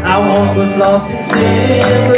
I once was lost in sin,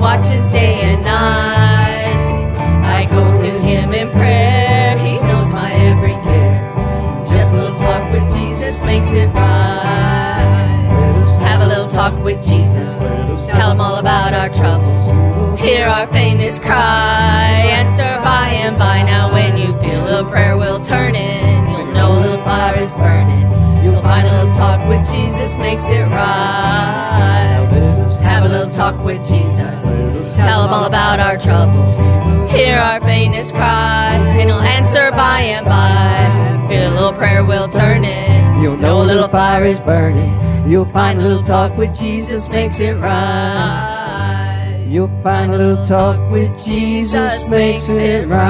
watches day and night. I go to him in prayer, he knows my every care. Just a little talk with Jesus makes it right. Have a little talk with Jesus. Tell him all about our troubles. Hear our faintest cry. Answer by and by. Now when you feel a prayer will turn in, you'll know a little fire is burning. You'll find a little talk with Jesus makes it right. Have a little talk with Jesus. Tell about our troubles. Hear our faintest cry, and he'll answer by and by. Feel a little prayer will turn it. You'll know a little fire is burning. You'll find a little talk with Jesus makes it right. You'll find a little talk with Jesus makes it right.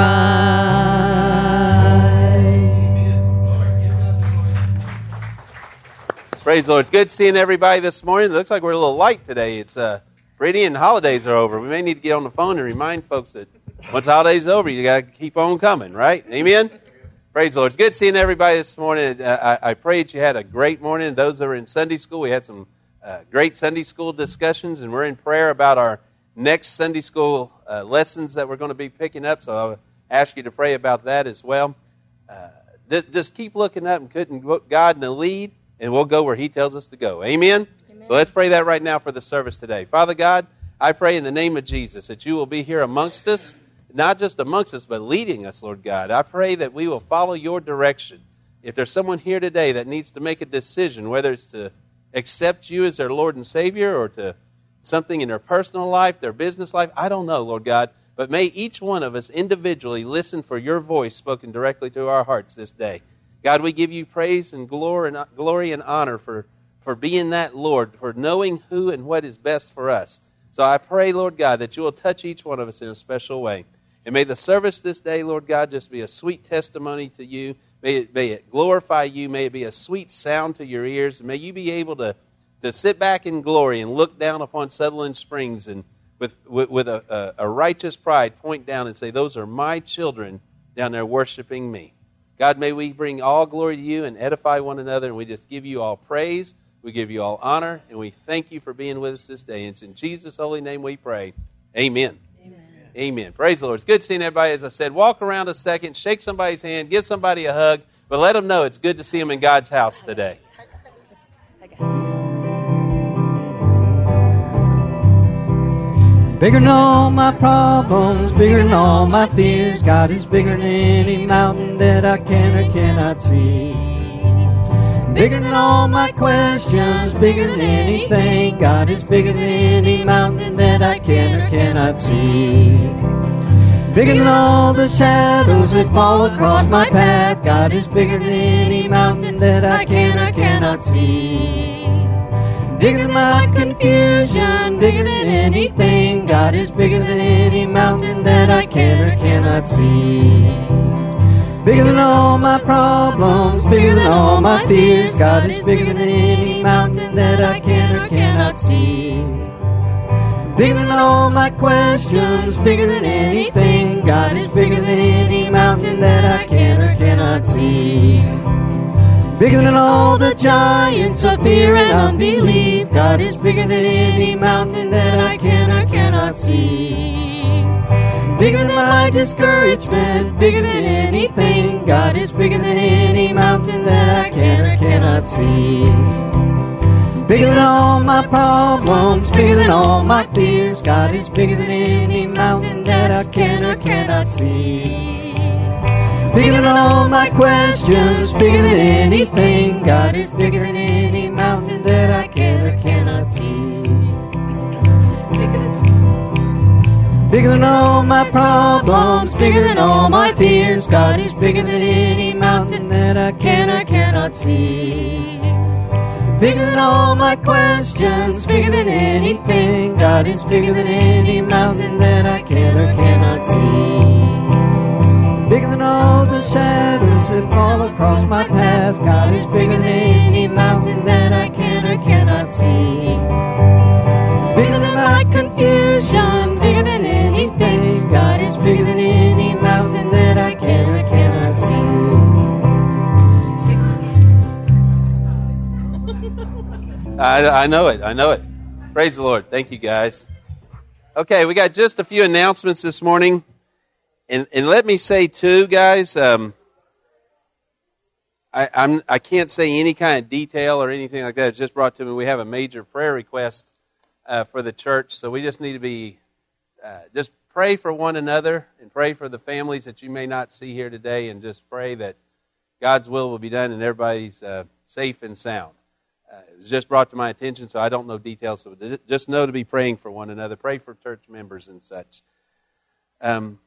Praise the Lord. It's good seeing everybody this morning. It looks like we're a little light today. It's uh, and holidays are over. We may need to get on the phone and remind folks that once holidays over, you got to keep on coming, right? Amen? Praise the Lord. It's good seeing everybody this morning. Uh, I, I pray that you had a great morning. Those that are in Sunday school, we had some uh, great Sunday school discussions, and we're in prayer about our next Sunday school uh, lessons that we're going to be picking up. So I'll ask you to pray about that as well. Uh, ju- just keep looking up and putting God in the lead, and we'll go where He tells us to go. Amen? So let's pray that right now for the service today. Father God, I pray in the name of Jesus that you will be here amongst us, not just amongst us, but leading us, Lord God. I pray that we will follow your direction. If there's someone here today that needs to make a decision, whether it's to accept you as their Lord and Savior or to something in their personal life, their business life, I don't know, Lord God. But may each one of us individually listen for your voice spoken directly to our hearts this day. God, we give you praise and glory and, glory and honor for, for being that Lord, for knowing who and what is best for us. So I pray, Lord God, that you will touch each one of us in a special way. And may the service this day, Lord God, just be a sweet testimony to you. May it, may it glorify you. May it be a sweet sound to your ears. May you be able to, to sit back in glory and look down upon Sutherland Springs and with, with, with a, a, a righteous pride point down and say, Those are my children down there worshiping me. God, may we bring all glory to you and edify one another, and we just give you all praise, we give you all honor, and we thank you for being with us this day. And it's in Jesus' holy name we pray. Amen. Amen. Amen. Praise the Lord. It's good seeing everybody. As I said, walk around a second, shake somebody's hand, give somebody a hug, but let them know it's good to see them in God's house today. Bigger than all my problems, bigger than all my fears. God is bigger than any mountain that I can or cannot see. Bigger than all my questions, bigger than anything. God is bigger than any mountain that I can or cannot see. Bigger than all the shadows that fall across my path. God is bigger than any mountain that I can or cannot see. Bigger than my confusion, bigger than anything. God is bigger than any mountain that I can or cannot see. Bigger than all my problems, bigger than all my fears. God is bigger than any mountain that I can or cannot see. Bigger than all my questions, bigger than anything. God is bigger than any mountain that I can or cannot see. Bigger than all the giants of fear and unbelief. God is bigger than any mountain that I can or cannot see. My discouragement, bigger than anything. God is bigger than any mountain that I can or cannot see. Bigger than all my problems, bigger than all my fears. God is bigger than any mountain that I can or cannot see. Bigger than all my questions, bigger than anything. God is bigger than any mountain that I can or cannot see. Bigger than all my problems, bigger than all my fears. God is bigger than any mountain that I can or cannot see. Bigger than all my questions, bigger than anything. God is bigger than any mountain that I can or cannot see. Bigger than all the shadows that fall across my path. God is bigger than any mountain that I can or cannot see. Bigger than my confusion, I, I know it. I know it. Praise the Lord. Thank you, guys. Okay, we got just a few announcements this morning. And, and let me say, too, guys, um, I, I'm, I can't say any kind of detail or anything like that. It's just brought to me. We have a major prayer request uh, for the church, so we just need to be uh, just pray for one another and pray for the families that you may not see here today, and just pray that God's will will be done and everybody's uh, safe and sound. It was just brought to my attention, so I don't know details. So just know to be praying for one another. Pray for church members and such. Um,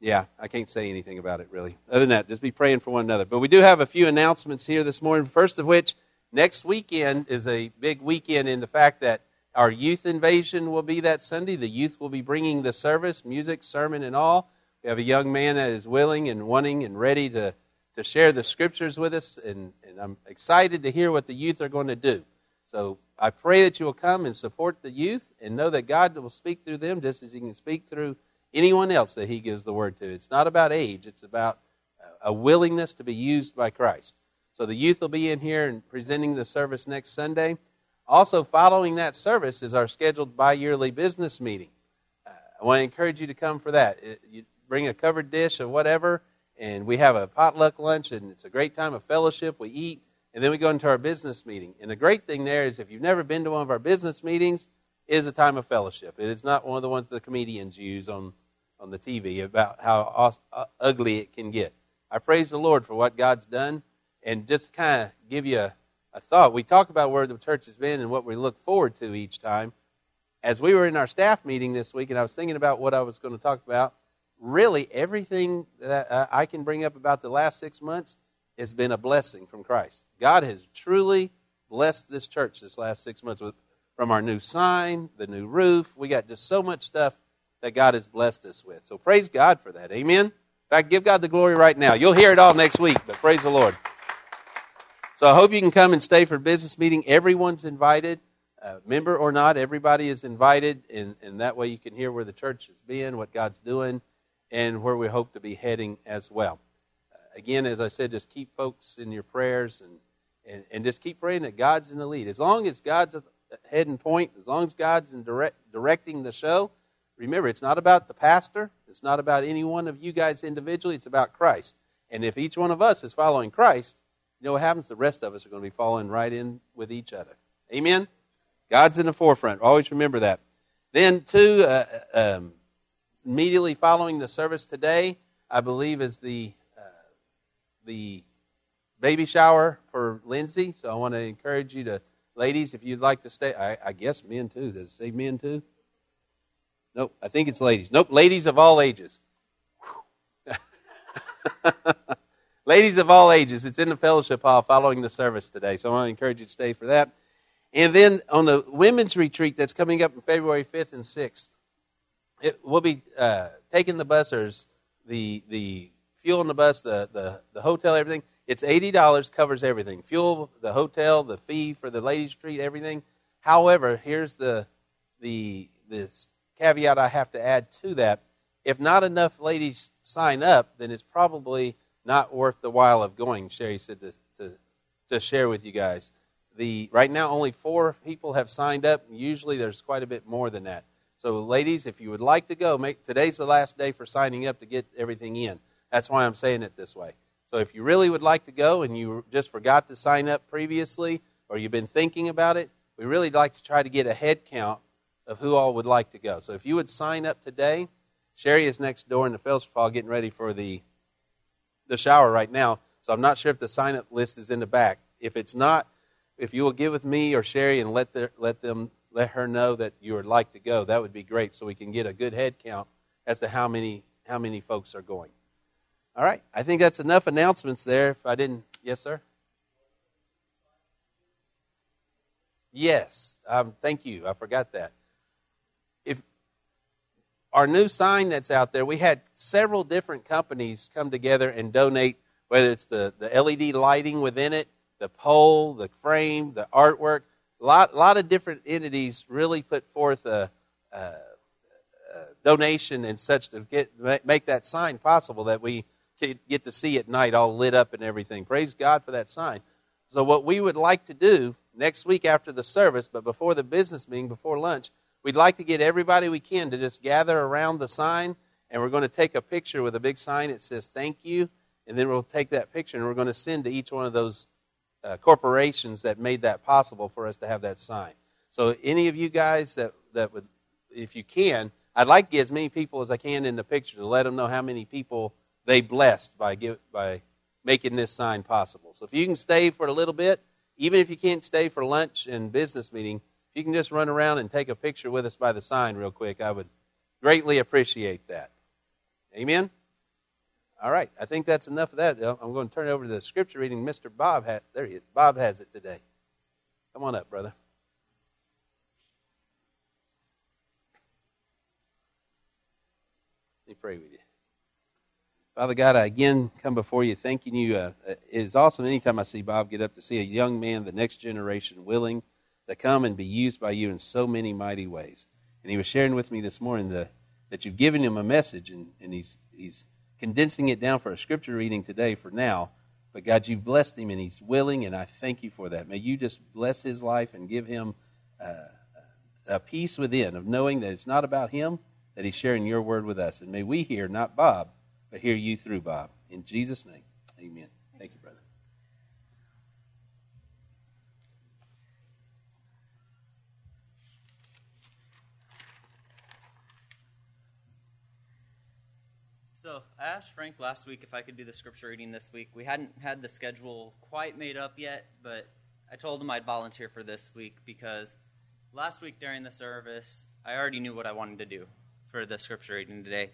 yeah, I can't say anything about it really. Other than that, just be praying for one another. But we do have a few announcements here this morning. First of which, next weekend is a big weekend in the fact that our youth invasion will be that Sunday. The youth will be bringing the service, music, sermon, and all. We have a young man that is willing and wanting and ready to, to share the scriptures with us, and, and I'm excited to hear what the youth are going to do. So I pray that you will come and support the youth and know that God will speak through them just as He can speak through anyone else that He gives the word to. It's not about age, it's about a willingness to be used by Christ. So the youth will be in here and presenting the service next Sunday. Also, following that service is our scheduled bi yearly business meeting. Uh, I want to encourage you to come for that. It, you bring a covered dish or whatever, and we have a potluck lunch, and it's a great time of fellowship. We eat, and then we go into our business meeting. And the great thing there is, if you've never been to one of our business meetings, it is a time of fellowship. It is not one of the ones the comedians use on, on the TV about how uh, ugly it can get. I praise the Lord for what God's done, and just kind of give you a a thought. We talk about where the church has been and what we look forward to each time. As we were in our staff meeting this week, and I was thinking about what I was going to talk about, really everything that uh, I can bring up about the last six months has been a blessing from Christ. God has truly blessed this church this last six months with, from our new sign, the new roof. We got just so much stuff that God has blessed us with. So praise God for that. Amen. In fact, give God the glory right now. You'll hear it all next week, but praise the Lord. So I hope you can come and stay for business meeting. Everyone's invited, uh, member or not, everybody is invited, and, and that way you can hear where the church has been, what God's doing, and where we hope to be heading as well. Uh, again, as I said, just keep folks in your prayers and, and, and just keep praying that God's in the lead. As long as God's head and point, as long as God's in direct, directing the show, remember, it's not about the pastor, it's not about any one of you guys individually, it's about Christ. And if each one of us is following Christ, you know what happens? The rest of us are going to be falling right in with each other. Amen? God's in the forefront. Always remember that. Then, too, uh, um, immediately following the service today, I believe is the uh, the baby shower for Lindsay. So I want to encourage you to, ladies, if you'd like to stay. I, I guess men too. Does it say men too? Nope. I think it's ladies. Nope. Ladies of all ages. Ladies of all ages, it's in the fellowship hall following the service today. So I want to encourage you to stay for that. And then on the women's retreat that's coming up on February 5th and 6th, it, we'll be uh, taking the bussers, the, the fuel in the bus, the, the, the hotel, everything. It's $80, covers everything fuel, the hotel, the fee for the ladies' treat, everything. However, here's the, the this caveat I have to add to that. If not enough ladies sign up, then it's probably not worth the while of going, Sherry said to, to, to share with you guys. The, right now, only four people have signed up. Usually there's quite a bit more than that. So, ladies, if you would like to go, make today's the last day for signing up to get everything in. That's why I'm saying it this way. So, if you really would like to go and you just forgot to sign up previously, or you've been thinking about it, we really like to try to get a head count of who all would like to go. So, if you would sign up today, Sherry is next door in the fellowship hall getting ready for the the shower right now. So, I'm not sure if the sign up list is in the back. If it's not, if you will get with me or Sherry and let the, let them let her know that you would like to go, that would be great, so we can get a good head count as to how many how many folks are going. All right, I think that's enough announcements there. If I didn't, yes, sir. Yes, um, thank you. I forgot that. If our new sign that's out there, we had several different companies come together and donate, whether it's the, the LED lighting within it, the pole, the frame, the artwork. A lot, lot of different entities really put forth a, a, a donation and such to get make that sign possible that we get to see at night all lit up and everything. Praise God for that sign. So what we would like to do next week after the service, but before the business meeting, before lunch, we'd like to get everybody we can to just gather around the sign, and we're going to take a picture with a big sign that says "Thank you," and then we'll take that picture and we're going to send to each one of those uh, corporations that made that possible for us to have that sign. So, any of you guys that, that would, if you can, I'd like to get as many people as I can in the picture to let them know how many people they blessed by, give, by making this sign possible. So, if you can stay for a little bit, even if you can't stay for lunch and business meeting, if you can just run around and take a picture with us by the sign real quick, I would greatly appreciate that. Amen? All right, I think that's enough of that. I'm going to turn it over to the scripture reading. Mr. Bob has there he is. Bob has it today. Come on up, brother. Let me pray with you. Father God, I again come before you thanking you. Uh, it is awesome anytime I see Bob get up to see a young man, the next generation, willing to come and be used by you in so many mighty ways. And he was sharing with me this morning the, that you've given him a message, and, and he's, he's condensing it down for a scripture reading today for now. But God, you've blessed him and he's willing, and I thank you for that. May you just bless his life and give him uh, a peace within of knowing that it's not about him, that he's sharing your word with us. And may we hear, not Bob, but hear you through Bob. In Jesus' name, amen. Thank you, brother. So I asked Frank last week if I could do the scripture reading this week. We hadn't had the schedule quite made up yet, but I told him I'd volunteer for this week because last week during the service, I already knew what I wanted to do for the scripture reading today.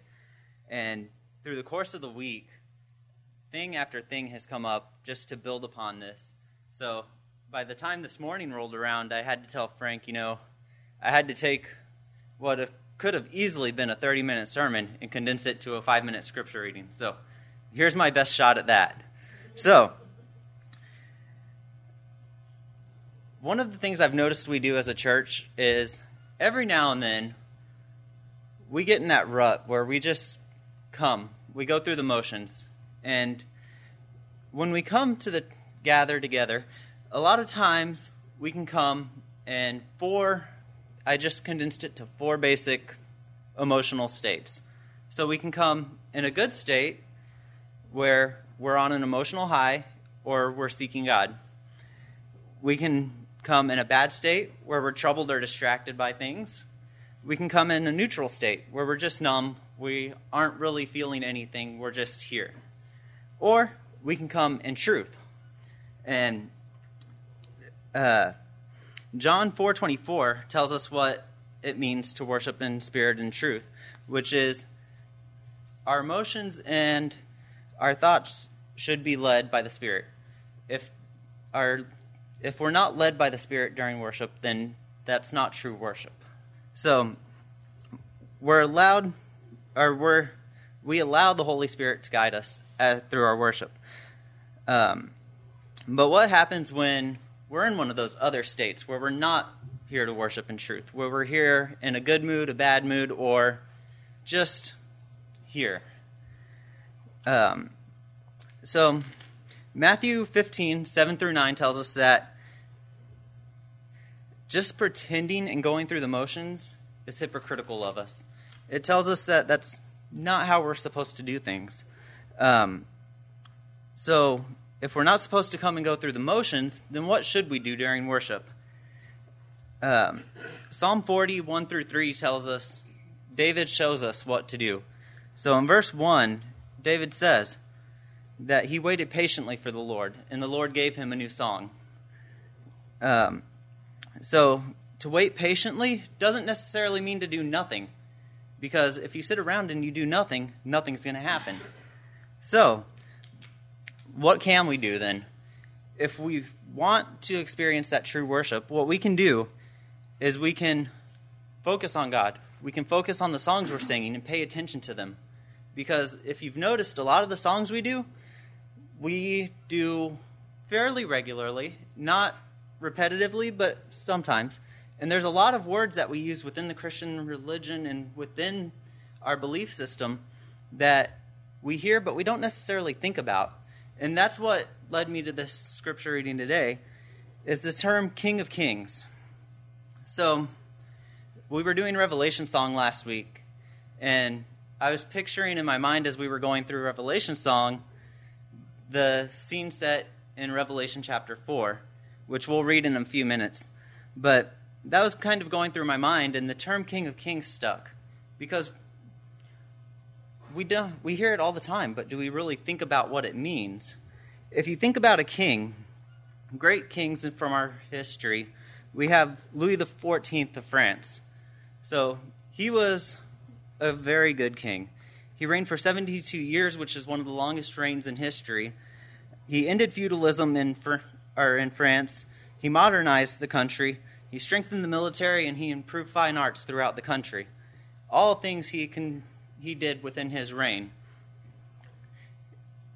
And through the course of the week, thing after thing has come up just to build upon this. So by the time this morning rolled around, I had to tell Frank, you know, I had to take what could have easily been a 30 minute sermon and condense it to a five minute scripture reading. So here's my best shot at that. So, one of the things I've noticed we do as a church is every now and then we get in that rut where we just come, we go through the motions. And when we come to the gather together, a lot of times we can come and four I just condensed it to four basic emotional states. So we can come in a good state where we're on an emotional high or we're seeking God. We can come in a bad state where we're troubled or distracted by things. We can come in a neutral state where we're just numb. We aren't really feeling anything. We're just here. Or we can come in truth. And uh, John 4:24 tells us what it means to worship in spirit and truth, which is our emotions and our thoughts should be led by the spirit. If our if we're not led by the spirit during worship, then that's not true worship. So we're allowed or we're we allow the Holy Spirit to guide us through our worship. Um, but what happens when we're in one of those other states where we're not here to worship in truth, where we're here in a good mood, a bad mood, or just here. Um, so, Matthew 15, 7 through 9 tells us that just pretending and going through the motions is hypocritical of us. It tells us that that's not how we're supposed to do things. Um, so, if we're not supposed to come and go through the motions, then what should we do during worship? Um, Psalm 40, 1 through 3 tells us, David shows us what to do. So in verse 1, David says that he waited patiently for the Lord, and the Lord gave him a new song. Um, so to wait patiently doesn't necessarily mean to do nothing, because if you sit around and you do nothing, nothing's going to happen. So, what can we do then? If we want to experience that true worship, what we can do is we can focus on God. We can focus on the songs we're singing and pay attention to them. Because if you've noticed, a lot of the songs we do, we do fairly regularly, not repetitively, but sometimes. And there's a lot of words that we use within the Christian religion and within our belief system that we hear, but we don't necessarily think about. And that's what led me to this scripture reading today is the term King of Kings. So, we were doing Revelation song last week, and I was picturing in my mind as we were going through Revelation song the scene set in Revelation chapter 4, which we'll read in a few minutes. But that was kind of going through my mind, and the term King of Kings stuck because we don't we hear it all the time, but do we really think about what it means? If you think about a king, great kings from our history, we have Louis XIV of France. So he was a very good king. He reigned for 72 years, which is one of the longest reigns in history. He ended feudalism in, or in France. He modernized the country. He strengthened the military, and he improved fine arts throughout the country. All things he, can, he did within his reign.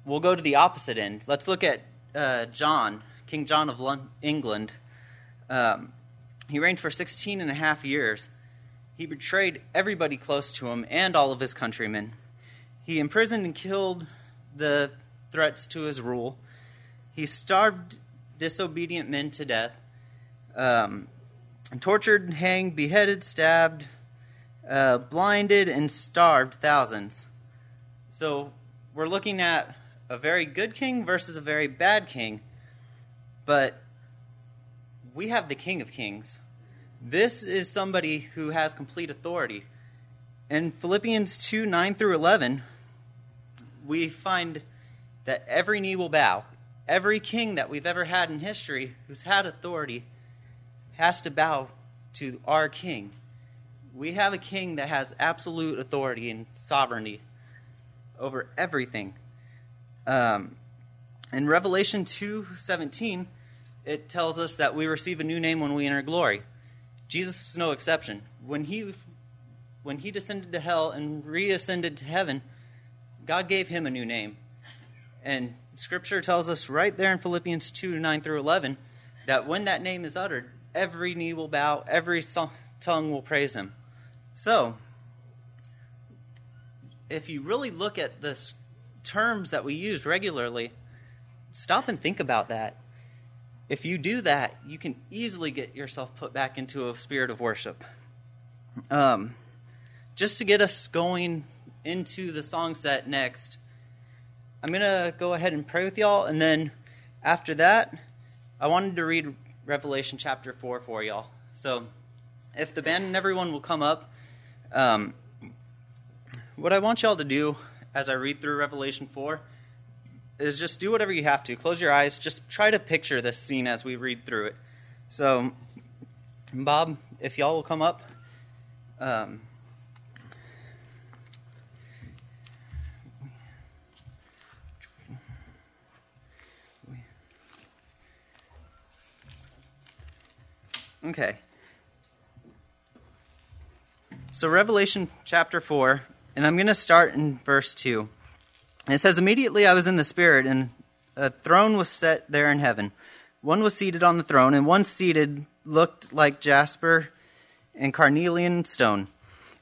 We'll go to the opposite end. Let's look at uh, John, King John of England. Um, he reigned for 16 and a half years. He betrayed everybody close to him and all of his countrymen. He imprisoned and killed the threats to his rule. He starved disobedient men to death, um, tortured, hanged, beheaded, stabbed, uh, blinded, and starved thousands. So we're looking at a very good king versus a very bad king. But we have the King of Kings. This is somebody who has complete authority. In Philippians 2 9 through 11, we find that every knee will bow. Every king that we've ever had in history who's had authority has to bow to our king. We have a king that has absolute authority and sovereignty over everything. Um, in Revelation 2:17, it tells us that we receive a new name when we enter glory. Jesus was no exception. When he when he descended to hell and reascended to heaven, God gave him a new name. And scripture tells us right there in Philippians 2 9 through 11 that when that name is uttered, every knee will bow, every tongue will praise him. So, if you really look at the terms that we use regularly, stop and think about that if you do that, you can easily get yourself put back into a spirit of worship. Um, just to get us going into the song set next, I'm going to go ahead and pray with y'all, and then after that, I wanted to read Revelation chapter 4 for y'all. So if the band and everyone will come up, um, what I want y'all to do as I read through Revelation 4 is just do whatever you have to. Close your eyes. Just try to picture this scene as we read through it. So, Bob, if y'all will come up. Um, okay. So, Revelation chapter 4, and I'm going to start in verse 2. It says, Immediately I was in the Spirit, and a throne was set there in heaven. One was seated on the throne, and one seated looked like jasper and carnelian stone.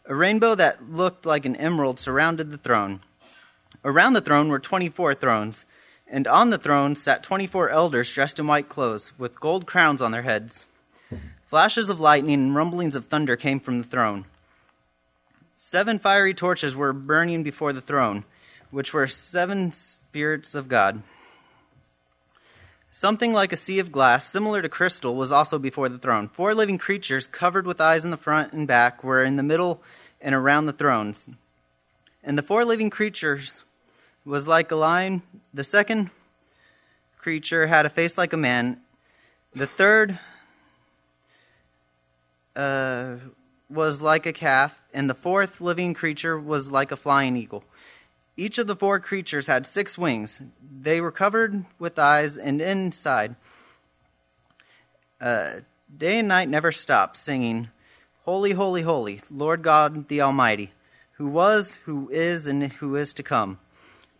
A rainbow that looked like an emerald surrounded the throne. Around the throne were 24 thrones, and on the throne sat 24 elders dressed in white clothes, with gold crowns on their heads. Flashes of lightning and rumblings of thunder came from the throne. Seven fiery torches were burning before the throne, which were seven spirits of God. Something like a sea of glass, similar to crystal, was also before the throne. Four living creatures, covered with eyes in the front and back, were in the middle and around the thrones. And the four living creatures was like a lion. The second creature had a face like a man. The third uh, was like a calf, and the fourth living creature was like a flying eagle. Each of the four creatures had six wings. They were covered with eyes, and inside, uh, day and night never stopped singing, Holy, holy, holy, Lord God the Almighty, who was, who is, and who is to come.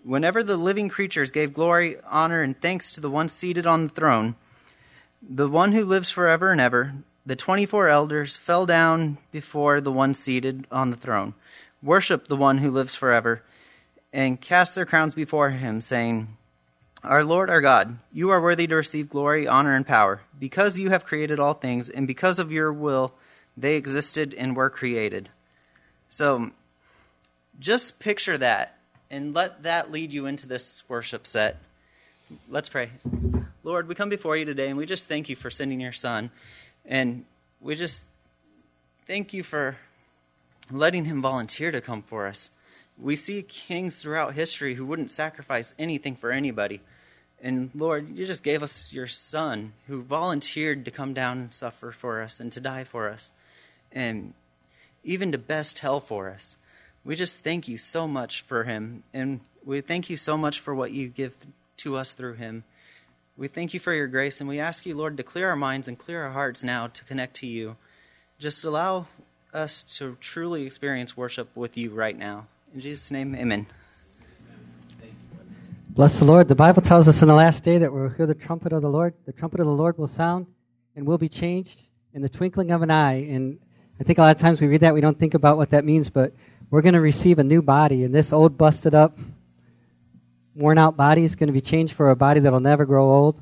Whenever the living creatures gave glory, honor, and thanks to the one seated on the throne, the one who lives forever and ever, the 24 elders fell down before the one seated on the throne, worshiped the one who lives forever, and cast their crowns before him, saying, Our Lord, our God, you are worthy to receive glory, honor, and power, because you have created all things, and because of your will they existed and were created. So just picture that and let that lead you into this worship set. Let's pray. Lord, we come before you today and we just thank you for sending your son. And we just thank you for letting him volunteer to come for us. We see kings throughout history who wouldn't sacrifice anything for anybody. And Lord, you just gave us your son who volunteered to come down and suffer for us and to die for us and even to best hell for us. We just thank you so much for him, and we thank you so much for what you give to us through him. We thank you for your grace, and we ask you, Lord, to clear our minds and clear our hearts now to connect to you. Just allow us to truly experience worship with you right now. In Jesus' name, amen. Bless the Lord. The Bible tells us in the last day that we'll hear the trumpet of the Lord. The trumpet of the Lord will sound and will be changed in the twinkling of an eye. And I think a lot of times we read that, we don't think about what that means, but we're going to receive a new body. And this old, busted up, worn out body is going to be changed for a body that'll never grow old.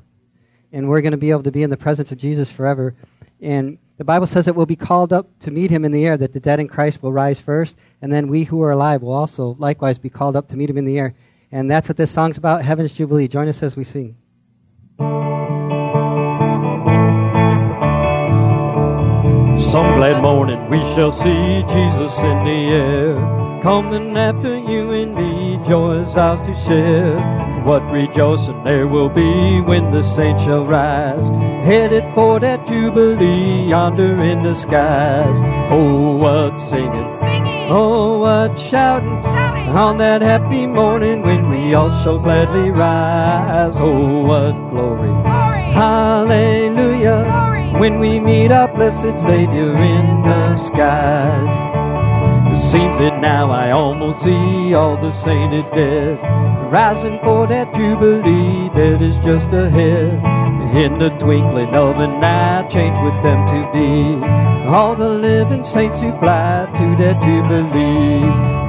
And we're going to be able to be in the presence of Jesus forever. And the Bible says that we'll be called up to meet him in the air, that the dead in Christ will rise first, and then we who are alive will also likewise be called up to meet him in the air. And that's what this song's about, Heaven's Jubilee. Join us as we sing. Some glad morning we shall see Jesus in the air, coming after you and me, joys ours to share. What rejoicing there will be when the saints shall rise, headed for that jubilee yonder in the skies. Oh, what singing! Singing, Oh, what shouting! shouting, On that happy morning when we all shall gladly rise. Oh, what glory! glory, Hallelujah! glory. When we meet our blessed Savior in the skies. Seems that now I almost see all the sainted dead, rising for that jubilee that is just ahead. In the twinkling of an eye, change with them to be all the living saints who fly to that jubilee.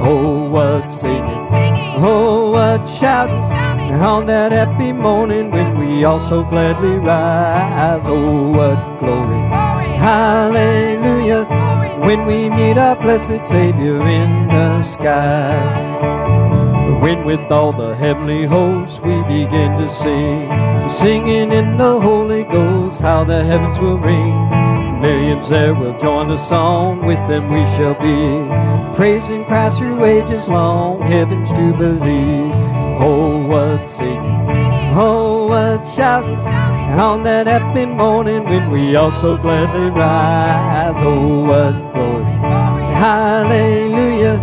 Oh, what singing! Singing, Oh, what shouting! shouting, On that happy morning when we all so gladly rise, oh what glory, glory, hallelujah. When we meet our blessed Savior in the skies. When with all the heavenly hosts we begin to sing, singing in the Holy Ghost, how the heavens will ring. Millions there will join the song, with them we shall be, praising Christ through ages long, heaven's jubilee. Oh, what singing! Oh, what shouting, On that happy morning when we all so gladly rise. Oh, what glory! Hallelujah!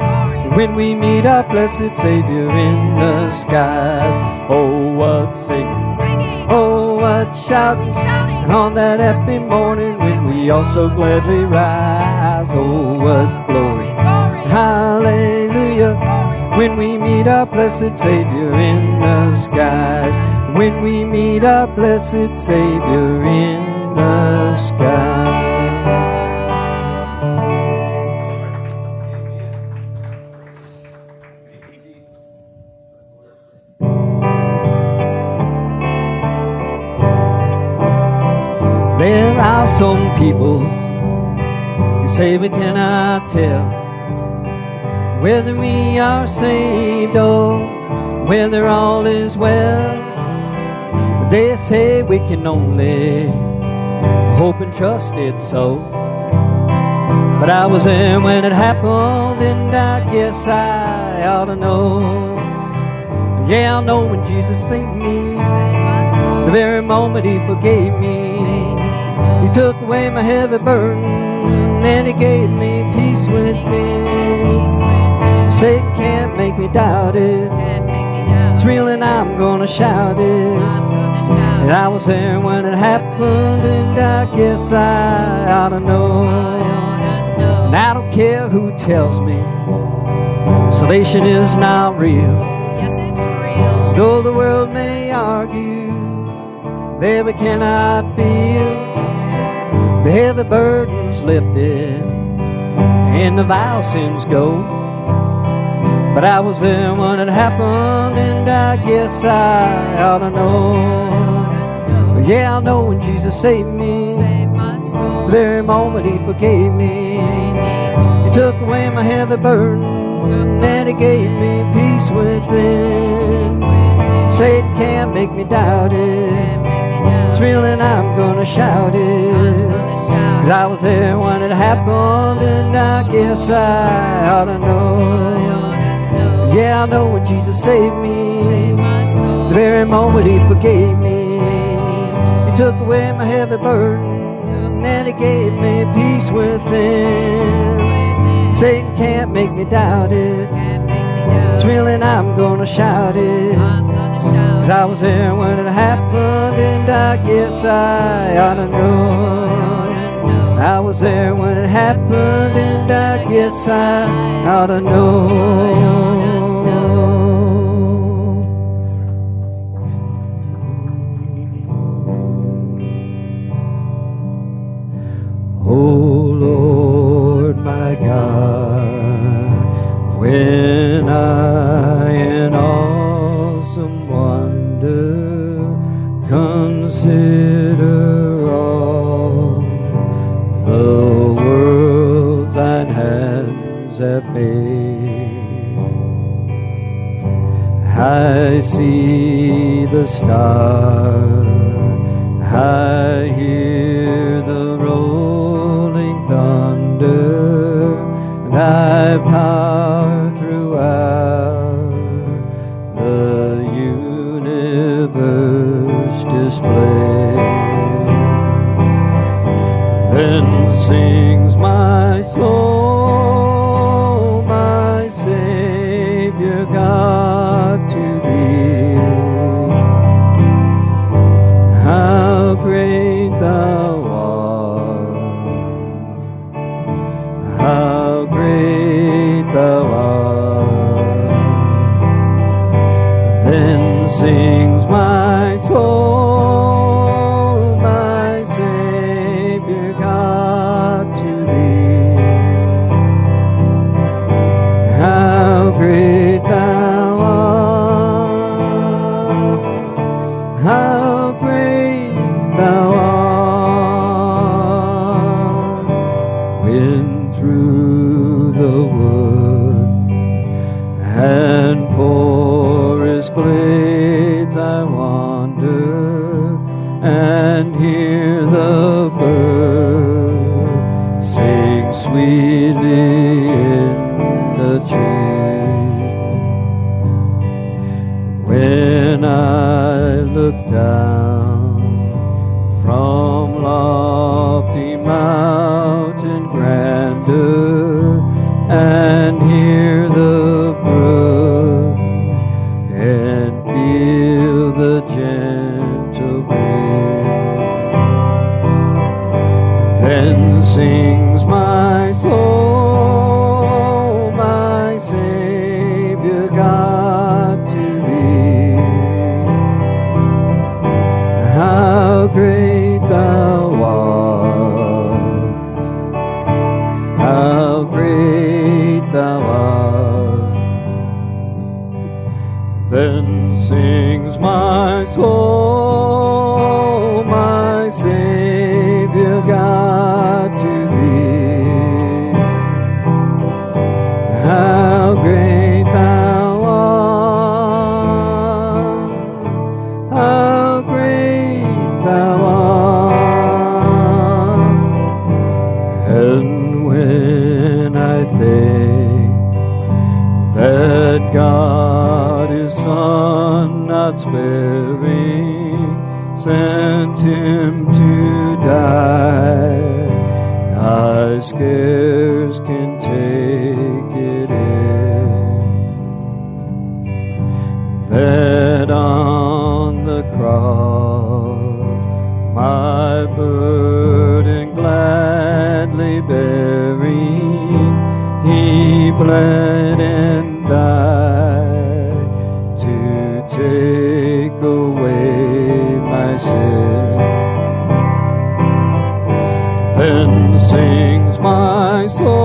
When we meet our blessed Savior in the skies. Oh, what singing! Oh, what shouting, On that happy morning when we all so gladly rise. Oh, what glory, Hallelujah! When we meet our blessed Savior in the skies. When we meet our blessed Savior in the sky. There are some people who say we cannot tell whether we are saved or whether all is well. They say we can only hope and trust it so. But I was there when it happened, and I guess I ought to know. Yeah, I know when Jesus saved me, the very moment He forgave me, He took away my heavy burden, and He gave me peace with within. Satan can't make me doubt it. It's real, and I'm gonna shout it. And I was there when it happened, and I guess I ought to know. And I don't care who tells me salvation is not real. Yes, it's real. Though the world may argue, there we cannot feel the heavy burdens lifted and the vile sins go. But I was there when it happened, and I guess I ought to know. Yeah, I know when Jesus saved me, Save my soul. the very moment He forgave me. He took away my heavy burden, and He gave me peace within. Satan can't make me doubt it. It's real and I'm gonna shout it. Cause I was there when it happened and I guess I ought to know. Yeah, I know when Jesus saved me. The very moment he forgave me. Took away my heavy burden and he gave me peace within. Satan can't make me doubt it. It's real and I'm gonna shout it. Cause I was there when it happened, and I guess I ought to know. I was there when it happened, and I guess I ought to know. When I in awesome wonder consider all the worlds thine hands have made, I see the star. I sings my soul, and hear the brook and feel the gentle breeze. Then sings my soul,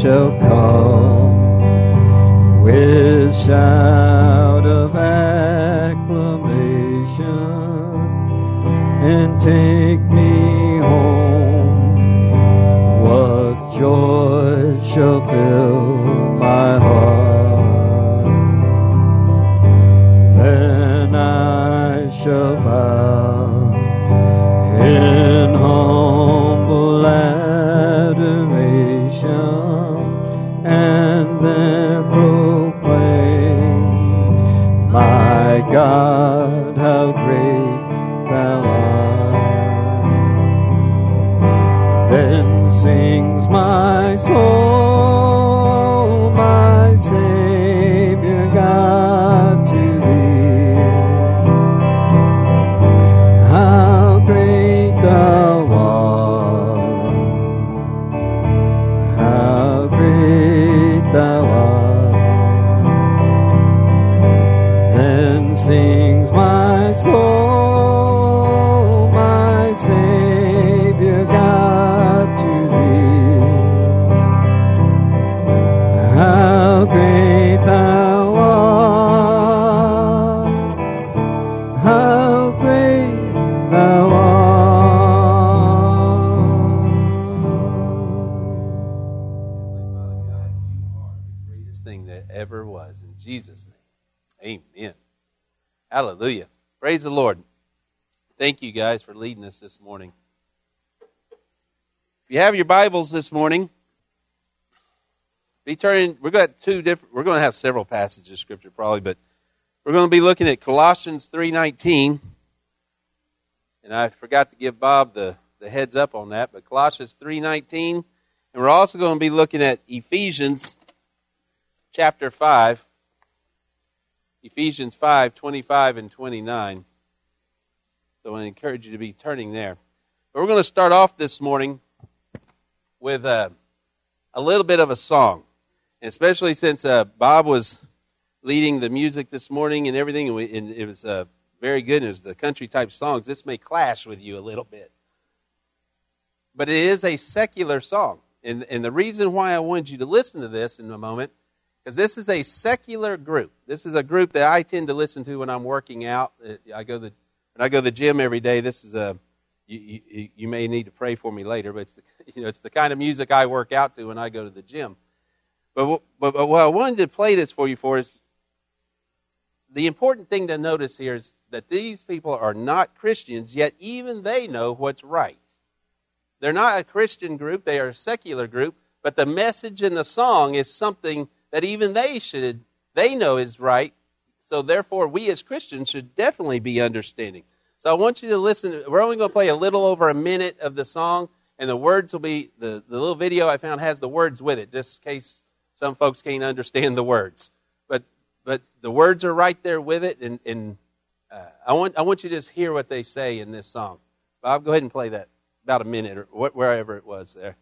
shall come. With shout of acclamation and take Thank you guys for leading us this morning. If you have your Bibles this morning, be turning. We're going to have two different. We're going to have several passages of Scripture probably, but we're going to be looking at Colossians three nineteen. And I forgot to give Bob the, the heads up on that, but Colossians three nineteen, and we're also going to be looking at Ephesians chapter 5, Ephesians 5, 25 and 29. So I encourage you to be turning there. But we're going to start off this morning with a, a little bit of a song, especially since uh, Bob was leading the music this morning and everything, and, we, and it was uh, very good. And it was the country type songs. This may clash with you a little bit, but it is a secular song. And, and the reason why I wanted you to listen to this in a moment because this is a secular group. This is a group that I tend to listen to when I'm working out. Uh, I go the when I go to the gym every day. This is a you, you, you may need to pray for me later, but it's the, you know it's the kind of music I work out to when I go to the gym. But, but, but what I wanted to play this for you for is the important thing to notice here is that these people are not Christians, yet even they know what's right. They're not a Christian group, they are a secular group, but the message in the song is something that even they should they know is right. So therefore we as Christians should definitely be understanding. So I want you to listen. We're only going to play a little over a minute of the song, and the words will be the, the little video I found has the words with it, just in case some folks can't understand the words. But but the words are right there with it, and, and uh, I want I want you to just hear what they say in this song. Bob, go ahead and play that about a minute or wherever it was there.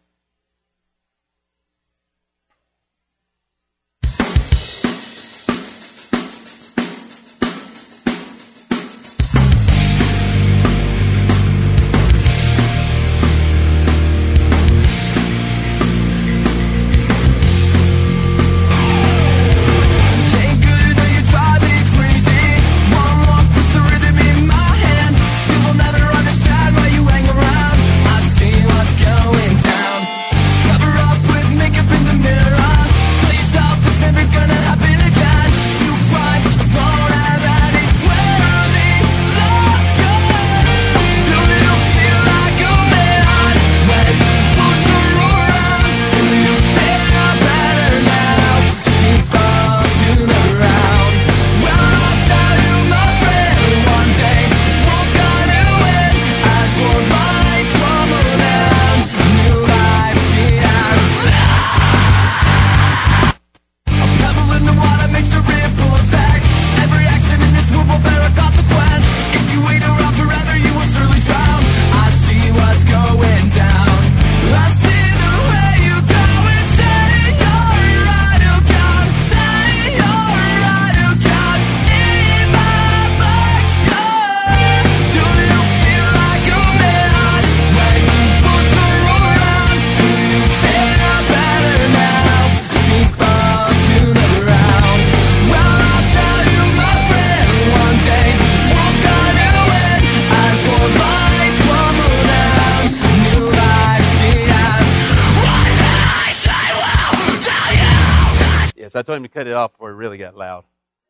I told him to cut it off before it really got loud.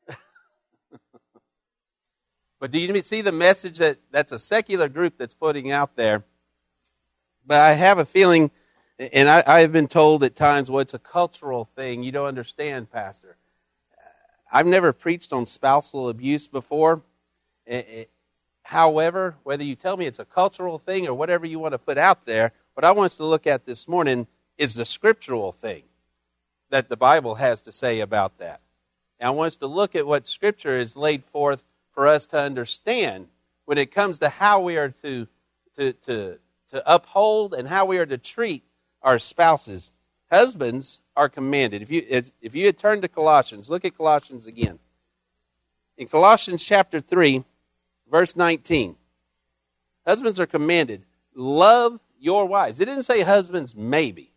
but do you see the message that that's a secular group that's putting out there? But I have a feeling, and I, I have been told at times, well, it's a cultural thing. You don't understand, Pastor. I've never preached on spousal abuse before. However, whether you tell me it's a cultural thing or whatever you want to put out there, what I want us to look at this morning is the scriptural thing that the Bible has to say about that. And I want us to look at what Scripture has laid forth for us to understand when it comes to how we are to, to, to, to uphold and how we are to treat our spouses. Husbands are commanded. If you, if you had turned to Colossians, look at Colossians again. In Colossians chapter 3, verse 19, husbands are commanded, love your wives. It didn't say husbands maybe.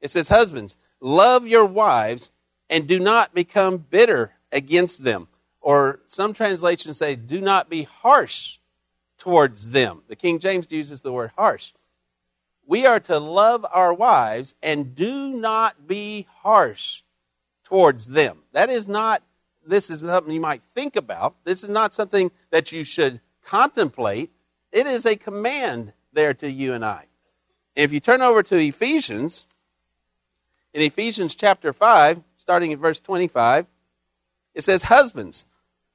It says, husbands, love your wives and do not become bitter against them. Or some translations say, do not be harsh towards them. The King James uses the word harsh. We are to love our wives and do not be harsh towards them. That is not, this is something you might think about. This is not something that you should contemplate. It is a command there to you and I. If you turn over to Ephesians, in Ephesians chapter 5, starting at verse 25, it says, Husbands,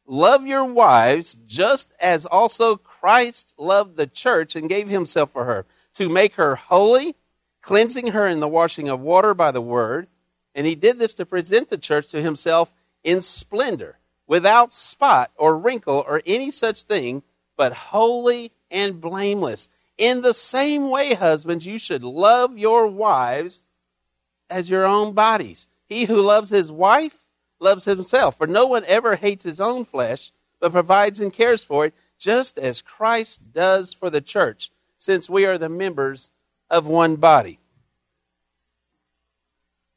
love your wives just as also Christ loved the church and gave himself for her, to make her holy, cleansing her in the washing of water by the word. And he did this to present the church to himself in splendor, without spot or wrinkle or any such thing, but holy and blameless. In the same way, husbands, you should love your wives as your own bodies. He who loves his wife loves himself. For no one ever hates his own flesh, but provides and cares for it, just as Christ does for the church, since we are the members of one body.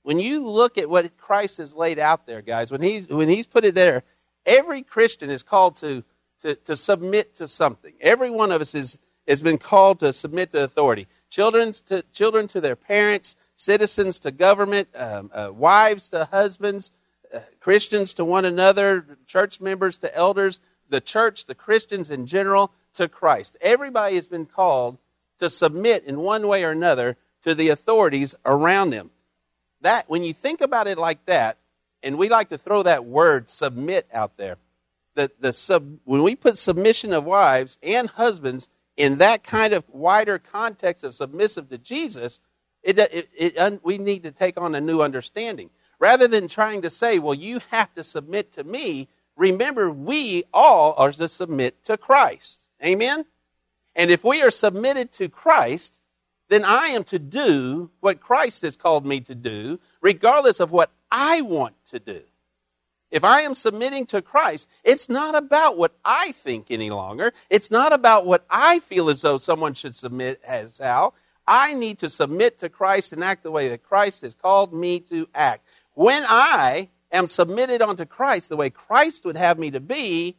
When you look at what Christ has laid out there, guys, when he's, when he's put it there, every Christian is called to, to, to submit to something. Every one of us is, has been called to submit to authority. Children to, children to their parents, citizens to government, um, uh, wives to husbands, uh, Christians to one another, church members to elders, the church, the Christians in general, to Christ. Everybody has been called to submit in one way or another to the authorities around them. That, when you think about it like that, and we like to throw that word submit out there, the, the sub, when we put submission of wives and husbands in that kind of wider context of submissive to Jesus, it, it, it, we need to take on a new understanding. Rather than trying to say, well, you have to submit to me, remember, we all are to submit to Christ. Amen? And if we are submitted to Christ, then I am to do what Christ has called me to do, regardless of what I want to do. If I am submitting to Christ, it's not about what I think any longer. It's not about what I feel as though someone should submit as how. I need to submit to Christ and act the way that Christ has called me to act. When I am submitted unto Christ the way Christ would have me to be,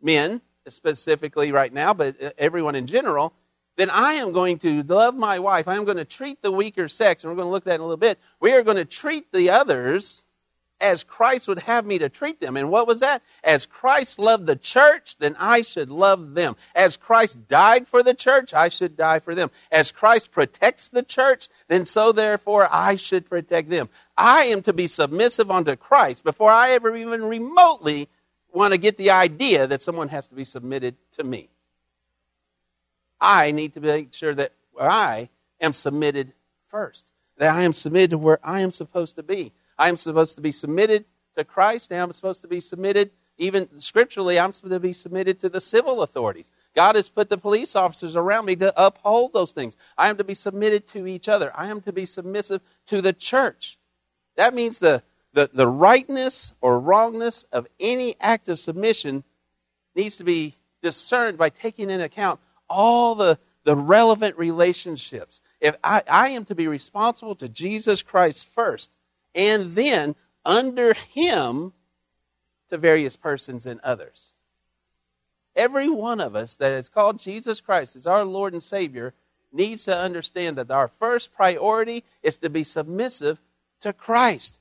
men specifically right now, but everyone in general, then I am going to love my wife. I am going to treat the weaker sex, and we're going to look at that in a little bit. We are going to treat the others as Christ would have me to treat them. And what was that? As Christ loved the church, then I should love them. As Christ died for the church, I should die for them. As Christ protects the church, then so therefore I should protect them. I am to be submissive unto Christ before I ever even remotely want to get the idea that someone has to be submitted to me. I need to make sure that I am submitted first, that I am submitted to where I am supposed to be. I am supposed to be submitted to Christ, and I'm supposed to be submitted, even scripturally, I'm supposed to be submitted to the civil authorities. God has put the police officers around me to uphold those things. I am to be submitted to each other. I am to be submissive to the church. That means the, the, the rightness or wrongness of any act of submission needs to be discerned by taking into account all the, the relevant relationships. If I, I am to be responsible to Jesus Christ first, and then under him to various persons and others. Every one of us that is called Jesus Christ as our Lord and Savior needs to understand that our first priority is to be submissive to Christ.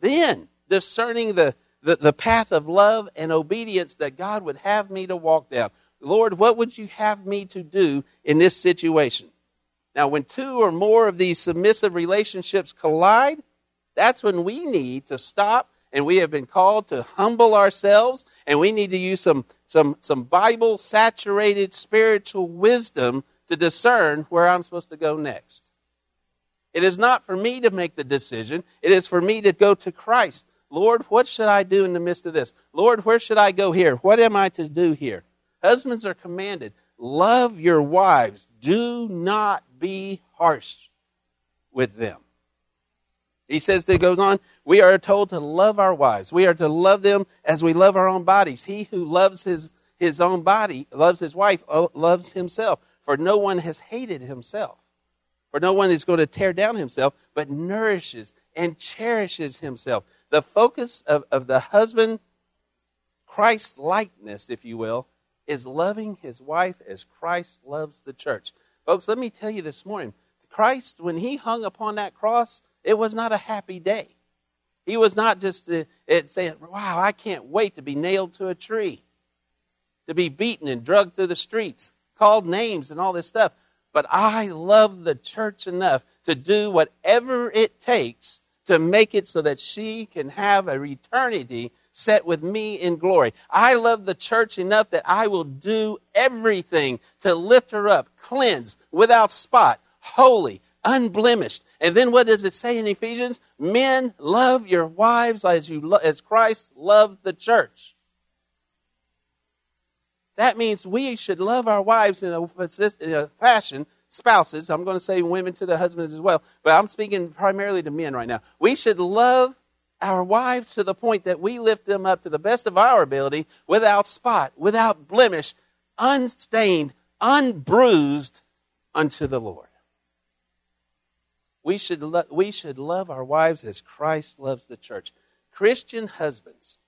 Then, discerning the, the, the path of love and obedience that God would have me to walk down. Lord, what would you have me to do in this situation? Now, when two or more of these submissive relationships collide, that's when we need to stop and we have been called to humble ourselves and we need to use some, some, some Bible saturated spiritual wisdom to discern where I'm supposed to go next. It is not for me to make the decision, it is for me to go to Christ. Lord, what should I do in the midst of this? Lord, where should I go here? What am I to do here? Husbands are commanded love your wives, do not be harsh with them. He says that goes on, we are told to love our wives. We are to love them as we love our own bodies. He who loves his, his own body, loves his wife, uh, loves himself. For no one has hated himself. For no one is going to tear down himself, but nourishes and cherishes himself. The focus of, of the husband, Christ likeness, if you will, is loving his wife as Christ loves the church. Folks, let me tell you this morning Christ, when he hung upon that cross, it was not a happy day. He was not just uh, saying, Wow, I can't wait to be nailed to a tree, to be beaten and drugged through the streets, called names and all this stuff. But I love the church enough to do whatever it takes to make it so that she can have a eternity set with me in glory. I love the church enough that I will do everything to lift her up, cleansed, without spot, holy, unblemished. And then what does it say in Ephesians? Men, love your wives as you lo- as Christ loved the church. That means we should love our wives in a, in a fashion spouses. I'm going to say women to the husbands as well, but I'm speaking primarily to men right now. We should love our wives to the point that we lift them up to the best of our ability without spot, without blemish, unstained, unbruised unto the Lord. We should, lo- we should love our wives as Christ loves the church. Christian husbands.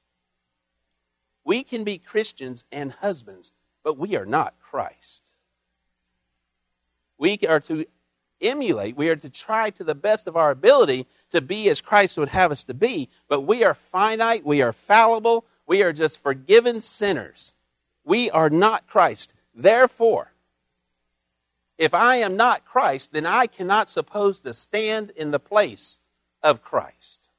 We can be Christians and husbands, but we are not Christ. We are to emulate, we are to try to the best of our ability to be as Christ would have us to be, but we are finite, we are fallible, we are just forgiven sinners. We are not Christ. Therefore, if I am not Christ, then I cannot suppose to stand in the place of Christ.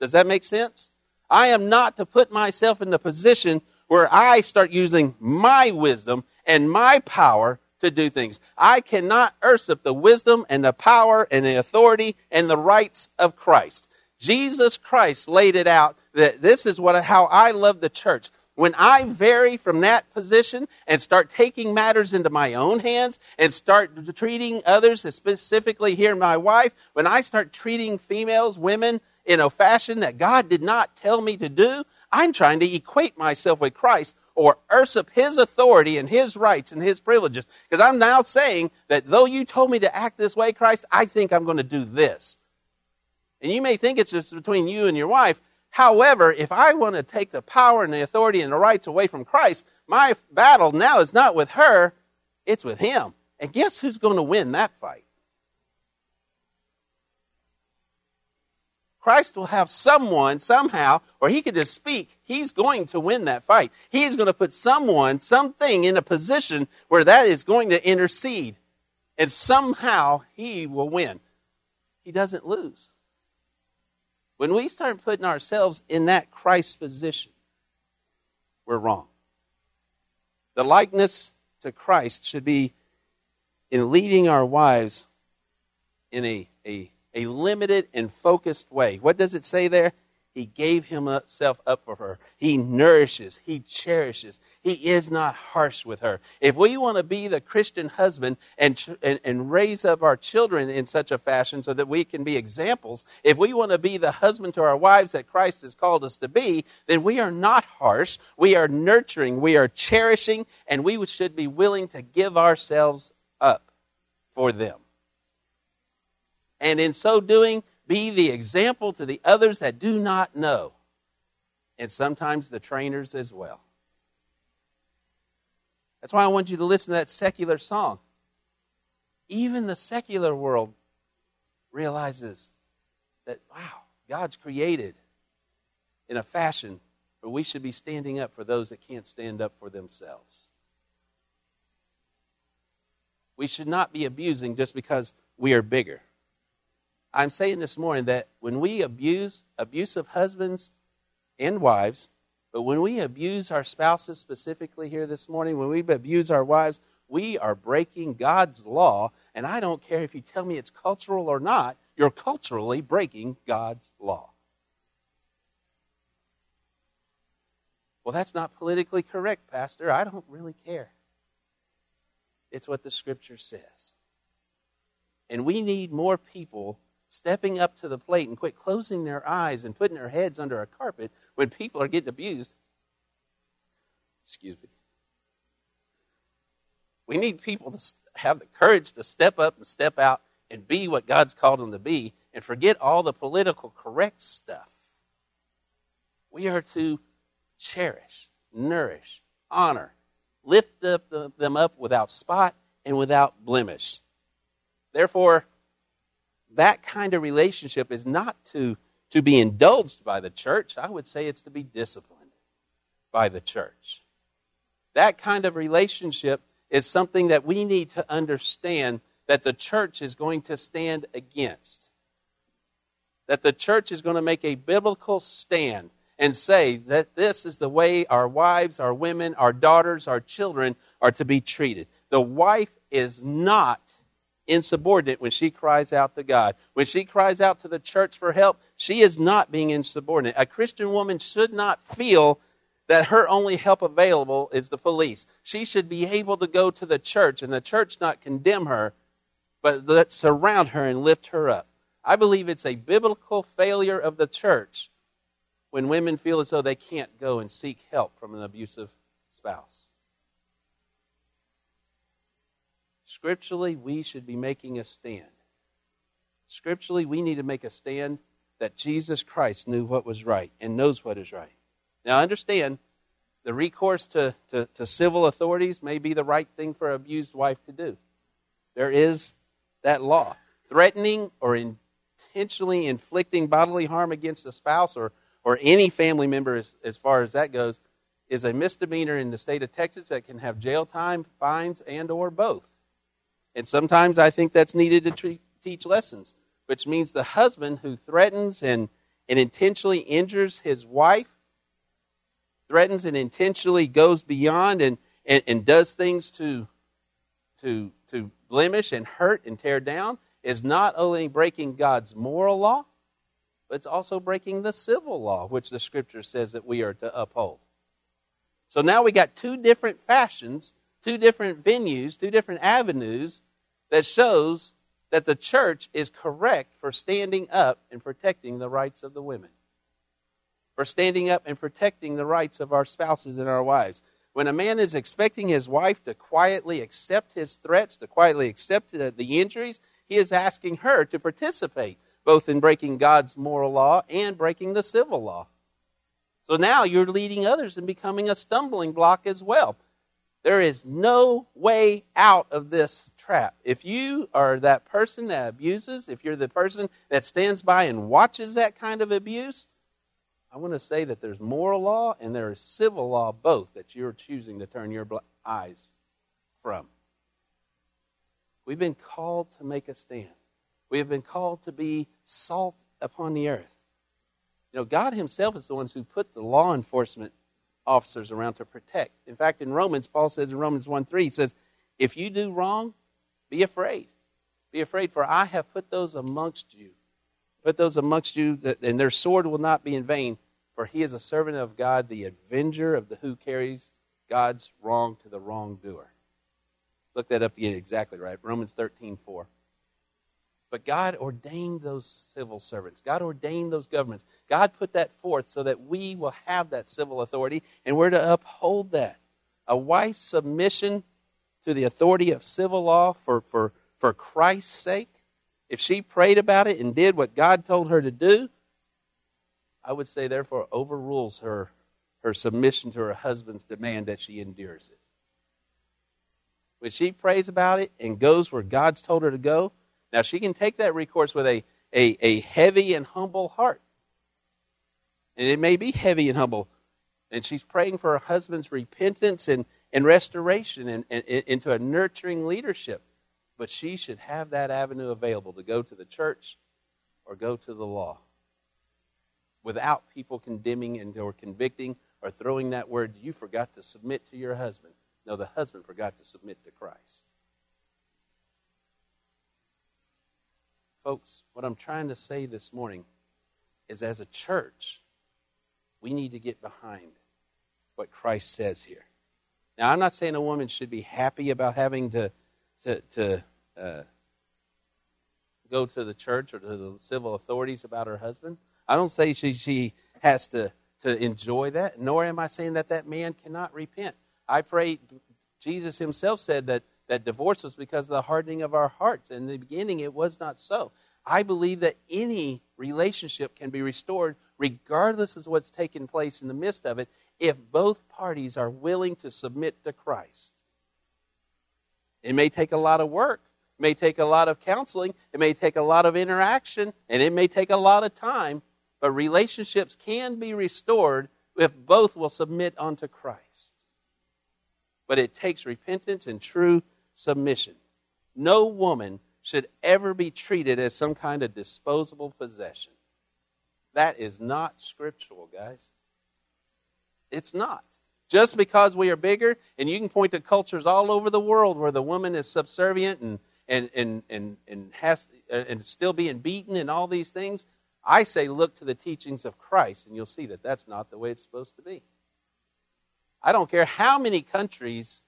Does that make sense? I am not to put myself in the position where I start using my wisdom and my power to do things. I cannot usurp the wisdom and the power and the authority and the rights of Christ. Jesus Christ laid it out that this is what how I love the church. When I vary from that position and start taking matters into my own hands and start treating others, specifically here my wife, when I start treating females, women in a fashion that God did not tell me to do, I'm trying to equate myself with Christ or usurp his authority and his rights and his privileges. Because I'm now saying that though you told me to act this way, Christ, I think I'm going to do this. And you may think it's just between you and your wife. However, if I want to take the power and the authority and the rights away from Christ, my battle now is not with her, it's with him. And guess who's going to win that fight? Christ will have someone somehow, or he could just speak, he's going to win that fight. He's going to put someone, something in a position where that is going to intercede. And somehow he will win. He doesn't lose. When we start putting ourselves in that Christ position, we're wrong. The likeness to Christ should be in leading our wives in a, a a limited and focused way. What does it say there? He gave himself up for her. He nourishes. He cherishes. He is not harsh with her. If we want to be the Christian husband and, and, and, raise up our children in such a fashion so that we can be examples, if we want to be the husband to our wives that Christ has called us to be, then we are not harsh. We are nurturing. We are cherishing. And we should be willing to give ourselves up for them and in so doing, be the example to the others that do not know, and sometimes the trainers as well. That's why I want you to listen to that secular song. Even the secular world realizes that, wow, God's created in a fashion where we should be standing up for those that can't stand up for themselves. We should not be abusing just because we are bigger. I'm saying this morning that when we abuse abusive husbands and wives, but when we abuse our spouses specifically here this morning, when we abuse our wives, we are breaking God's law. And I don't care if you tell me it's cultural or not, you're culturally breaking God's law. Well, that's not politically correct, Pastor. I don't really care. It's what the scripture says. And we need more people stepping up to the plate and quit closing their eyes and putting their heads under a carpet when people are getting abused. Excuse me. We need people to have the courage to step up and step out and be what God's called them to be and forget all the political correct stuff. We are to cherish, nourish, honor, lift up them up without spot and without blemish. Therefore, that kind of relationship is not to, to be indulged by the church. I would say it's to be disciplined by the church. That kind of relationship is something that we need to understand that the church is going to stand against. That the church is going to make a biblical stand and say that this is the way our wives, our women, our daughters, our children are to be treated. The wife is not insubordinate when she cries out to God. When she cries out to the church for help, she is not being insubordinate. A Christian woman should not feel that her only help available is the police. She should be able to go to the church and the church not condemn her, but let surround her and lift her up. I believe it's a biblical failure of the church when women feel as though they can't go and seek help from an abusive spouse. Scripturally, we should be making a stand. Scripturally, we need to make a stand that Jesus Christ knew what was right and knows what is right. Now, understand, the recourse to, to, to civil authorities may be the right thing for an abused wife to do. There is that law. Threatening or intentionally inflicting bodily harm against a spouse or or any family member as, as far as that goes is a misdemeanor in the state of Texas that can have jail time, fines, and or both. And sometimes I think that's needed to tre- teach lessons, which means the husband who threatens and, and intentionally injures his wife, threatens and intentionally goes beyond and, and, and does things to, to, to blemish and hurt and tear down, is not only breaking God's moral law, but it's also breaking the civil law, which the scripture says that we are to uphold. So now we got two different fashions, two different venues, two different avenues that shows that the church is correct for standing up and protecting the rights of the women. For standing up and protecting the rights of our spouses and our wives. When a man is expecting his wife to quietly accept his threats, to quietly accept the injuries, he is asking her to participate both in breaking God's moral law and breaking the civil law. So now you're leading others and becoming a stumbling block as well. There is no way out of this trap. If you are that person that abuses, if you're the person that stands by and watches that kind of abuse, I want to say that there's moral law and there is civil law both that you're choosing to turn your eyes from. We've been called to make a stand. We have been called to be salt upon the earth. You know, God Himself is the ones who put the law enforcement officers around to protect. In fact, in Romans, Paul says in Romans 1 3, he says, If you do wrong, be afraid. Be afraid, for I have put those amongst you. Put those amongst you, that, and their sword will not be in vain, for he is a servant of God, the avenger of the who carries God's wrong to the wrongdoer. Look that up to get exactly right. Romans 13 4. But God ordained those civil servants. God ordained those governments. God put that forth so that we will have that civil authority and we're to uphold that. A wife's submission to the authority of civil law for, for, for Christ's sake, if she prayed about it and did what God told her to do, I would say, therefore, overrules her, her submission to her husband's demand that she endures it. When she prays about it and goes where God's told her to go, now, she can take that recourse with a, a, a heavy and humble heart. And it may be heavy and humble. And she's praying for her husband's repentance and, and restoration and, and, and into a nurturing leadership. But she should have that avenue available to go to the church or go to the law without people condemning and or convicting or throwing that word, you forgot to submit to your husband. No, the husband forgot to submit to Christ. Folks, what I'm trying to say this morning is as a church, we need to get behind what Christ says here. Now, I'm not saying a woman should be happy about having to, to, to uh, go to the church or to the civil authorities about her husband. I don't say she, she has to, to enjoy that, nor am I saying that that man cannot repent. I pray, Jesus himself said that, that divorce was because of the hardening of our hearts. In the beginning, it was not so. I believe that any relationship can be restored regardless of what's taken place in the midst of it if both parties are willing to submit to Christ. It may take a lot of work, it may take a lot of counseling, it may take a lot of interaction, and it may take a lot of time, but relationships can be restored if both will submit unto Christ. But it takes repentance and true submission. No woman should ever be treated as some kind of disposable possession. That is not scriptural, guys. It's not. Just because we are bigger, and you can point to cultures all over the world where the woman is subservient and and and and and has uh, and still being beaten and all these things, I say look to the teachings of Christ, and you'll see that that's not the way it's supposed to be. I don't care how many countries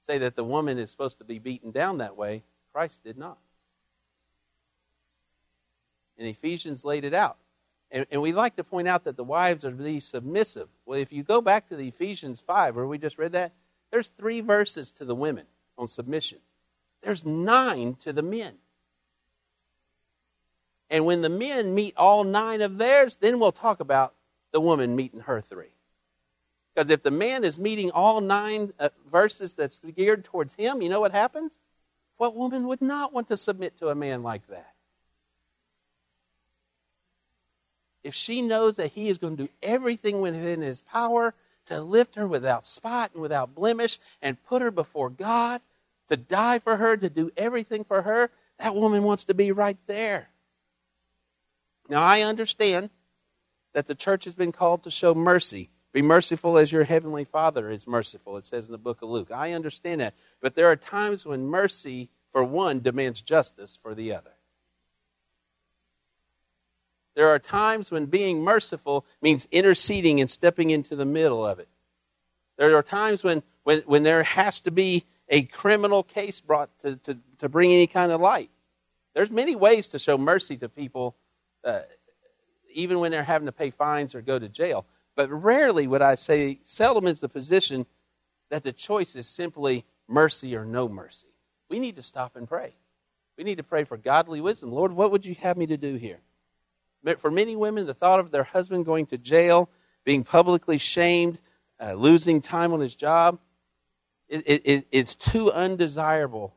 say that the woman is supposed to be beaten down that way. Christ did not. And Ephesians laid it out. And, and we like to point out that the wives are to be submissive. Well, if you go back to the Ephesians 5, where we just read that, there's three verses to the women on submission. There's nine to the men. And when the men meet all nine of theirs, then we'll talk about the woman meeting her three. Because if the man is meeting all nine uh, verses that's geared towards him, you know what happens? What woman would not want to submit to a man like that? If she knows that he is going to do everything within his power to lift her without spot and without blemish and put her before God, to die for her, to do everything for her, that woman wants to be right there. Now, I understand that the church has been called to show mercy. Be merciful as your heavenly Father is merciful, it says in the book of Luke. I understand that. But there are times when mercy for one demands justice for the other. There are times when being merciful means interceding and stepping into the middle of it. There are times when, when, when there has to be a criminal case brought to, to, to bring any kind of light. There's many ways to show mercy to people, uh, even when they're having to pay fines or go to jail. But rarely would I say, seldom is the position that the choice is simply mercy or no mercy. We need to stop and pray. We need to pray for godly wisdom. Lord, what would you have me to do here? For many women, the thought of their husband going to jail, being publicly shamed, uh, losing time on his job, it, it, it's too undesirable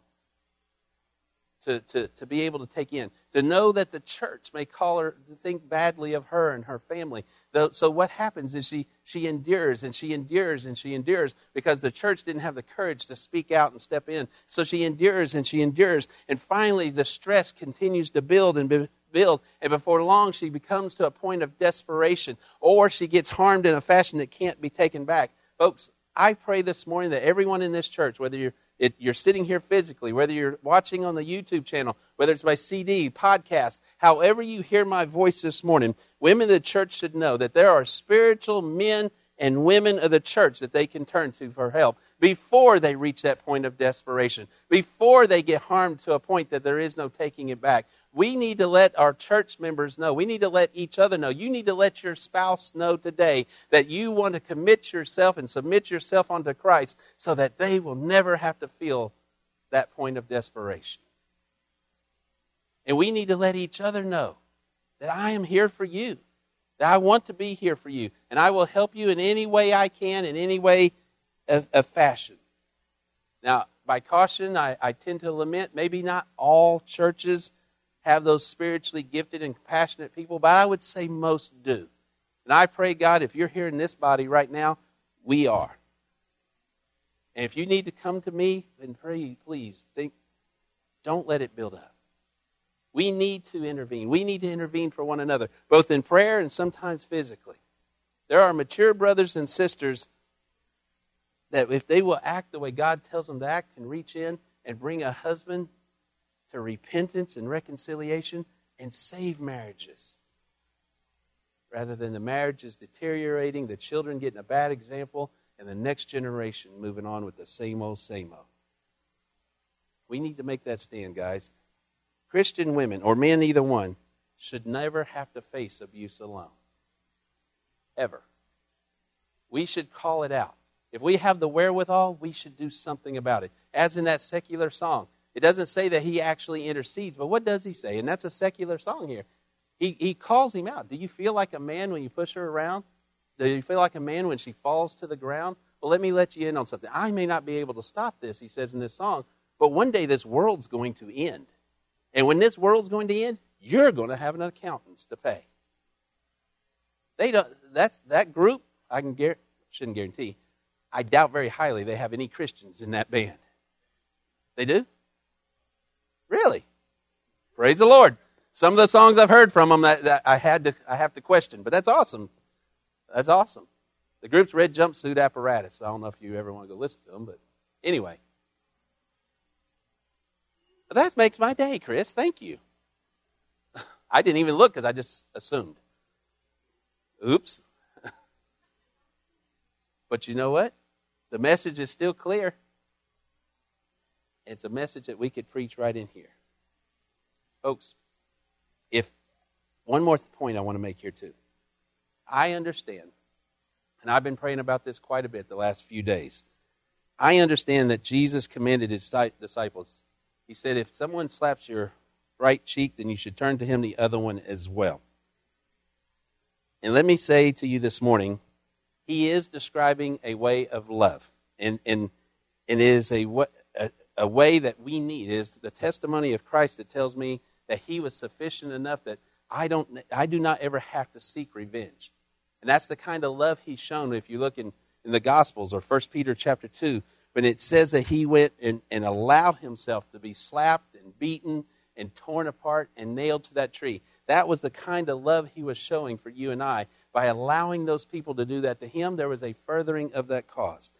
to, to, to be able to take in. To know that the church may call her to think badly of her and her family. So what happens is she, she endures and she endures and she endures because the church didn't have the courage to speak out and step in. So she endures and she endures. And finally, the stress continues to build and And before long, she becomes to a point of desperation or she gets harmed in a fashion that can't be taken back. Folks, I pray this morning that everyone in this church, whether you're it, you're sitting here physically, whether you're watching on the YouTube channel, whether it's by CD, podcast, however you hear my voice this morning, women of the church should know that there are spiritual men and women of the church that they can turn to for help before they reach that point of desperation, before they get harmed to a point that there is no taking it back. We need to let our church members know. We need to let each other know. You need to let your spouse know today that you want to commit yourself and submit yourself unto Christ so that they will never have to feel that point of desperation. And we need to let each other know that I am here for you, that I want to be here for you, and I will help you in any way I can, in any way of, of fashion. Now, by caution, I, I tend to lament maybe not all churches have those spiritually gifted and compassionate people, but I would say most do. And I pray, God, if you're here in this body right now, we are. And if you need to come to me, then pray, please think, don't let it build up. We need to intervene. We need to intervene for one another, both in prayer and sometimes physically. There are mature brothers and sisters that, if they will act the way God tells them to act, can reach in and bring a husband to repentance and reconciliation and save marriages. Rather than the marriages deteriorating, the children getting a bad example, and the next generation moving on with the same old, same old. We need to make that stand, guys. Christian women, or men, either one, should never have to face abuse alone. Ever. We should call it out. If we have the wherewithal, we should do something about it. As in that secular song, it doesn't say that he actually intercedes, but what does he say? And that's a secular song here. He, he calls him out. Do you feel like a man when you push her around? Do you feel like a man when she falls to the ground? Well, let me let you in on something. I may not be able to stop this, he says in this song, but one day this world's going to end. And when this world's going to end, you're going to have an accountants to pay. They don't, that's, that group, I can guarantee, shouldn't guarantee, I doubt very highly they have any Christians in that band. They do? Really? Praise the Lord. Some of the songs I've heard from them that, that I had to I have to question, but that's awesome. That's awesome. The group's Red Jumpsuit Apparatus. I don't know if you ever want to go listen to them, but anyway. That makes my day, Chris. Thank you. I didn't even look because I just assumed. Oops. but you know what? The message is still clear. It's a message that we could preach right in here. Folks, if one more point I want to make here too. I understand, and I've been praying about this quite a bit the last few days. I understand that Jesus commanded his disciples. He said, if someone slaps your right cheek, then you should turn to him the other one as well. And let me say to you this morning, he is describing a way of love. And, and, and it is a, a, way that we need. is the testimony of Christ that tells me that he was sufficient enough that I, don't, I do not ever have to seek revenge. And that's the kind of love he's shown if you look in, in the Gospels or 1 Peter chapter 2, when it says that he went and, and allowed himself to be slapped and beaten and torn apart and nailed to that tree. That was the kind of love he was showing for you and I. By allowing those people to do that to him, there was a furthering of that cause.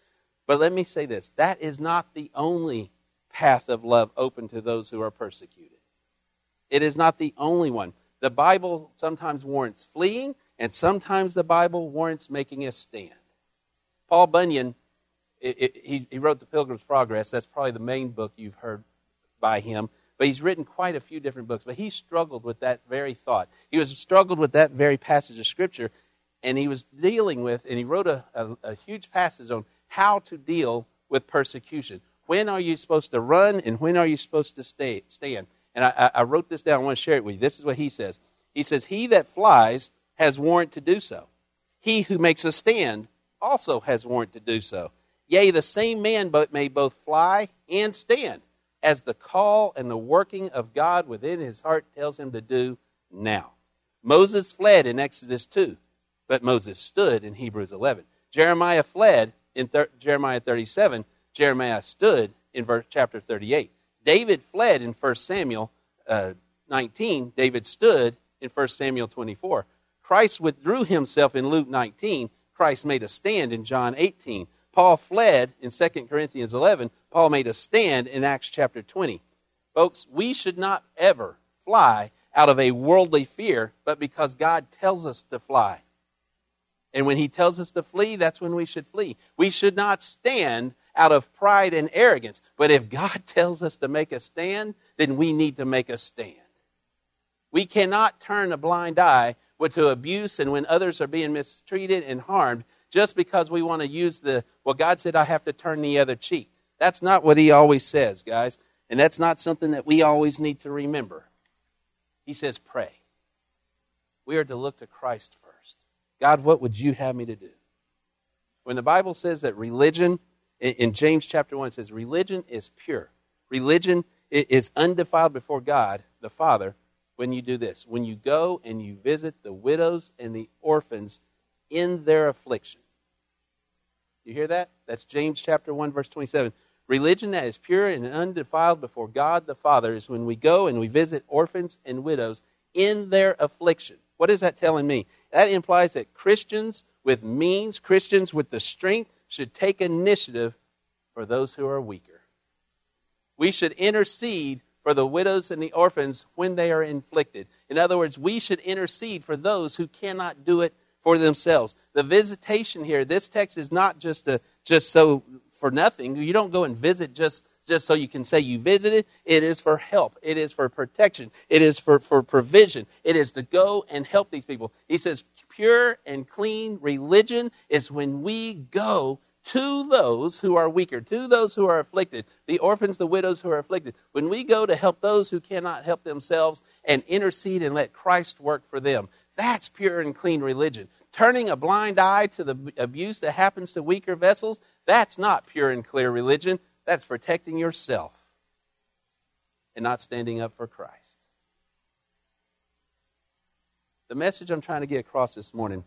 But let me say this that is not the only path of love open to those who are persecuted. It is not the only one. The Bible sometimes warrants fleeing, and sometimes the Bible warrants making a stand. Paul Bunyan, it, it, he, he wrote The Pilgrim's Progress. That's probably the main book you've heard by him. But he's written quite a few different books. But he struggled with that very thought. He was struggled with that very passage of Scripture, and he was dealing with, and he wrote a, a, a huge passage on how to deal with persecution. When are you supposed to run, and when are you supposed to stay, stand? And I, I wrote this down. I want to share it with you. This is what he says. He says, He that flies has warrant to do so. He who makes a stand also has warrant to do so. Yea, the same man may both fly and stand, as the call and the working of God within his heart tells him to do now. Moses fled in Exodus 2, but Moses stood in Hebrews 11. Jeremiah fled in thir- Jeremiah 37. Jeremiah stood in verse, chapter 38. David fled in 1 Samuel uh, 19. David stood in 1 Samuel 24. Christ withdrew himself in Luke 19. Christ made a stand in John 18. Paul fled in 2 Corinthians 11. Paul made a stand in Acts chapter 20. Folks, we should not ever fly out of a worldly fear, but because God tells us to fly. And when He tells us to flee, that's when we should flee. We should not stand out of pride and arrogance. But if God tells us to make a stand, then we need to make a stand. We cannot turn a blind eye to abuse and when others are being mistreated and harmed just because we want to use the, well, God said I have to turn the other cheek. That's not what He always says, guys. And that's not something that we always need to remember. He says, pray. We are to look to Christ first. God, what would you have me to do? When the Bible says that religion in, James chapter 1, it says, Religion is pure. Religion is undefiled before God the Father when you do this. When you go and you visit the widows and the orphans in their affliction. You hear that? That's James chapter 1 verse 27. Religion that is pure and undefiled before God the Father is when we go and we visit orphans and widows in their affliction. What is that telling me? That implies that Christians with means, Christians with the strength, should take initiative for those who are weaker. We should intercede for the widows and the orphans when they are inflicted. In other words, we should intercede for those who cannot do it for themselves. The visitation here, this text is not just a, just so for nothing. You don't go and visit just just so you can say you visited. It is for help. It is for protection. It is for, for provision. It is to go and help these people. He says, pure and clean religion is when we go to those who are weaker, to those who are afflicted, the orphans, the widows who are afflicted. When we go to help those who cannot help themselves and intercede and let Christ work for them, that's pure and clean religion. Turning a blind eye to the abuse that happens to weaker vessels, that's not pure and clear religion. That's protecting yourself and not standing up for Christ. The message I'm trying to get across this morning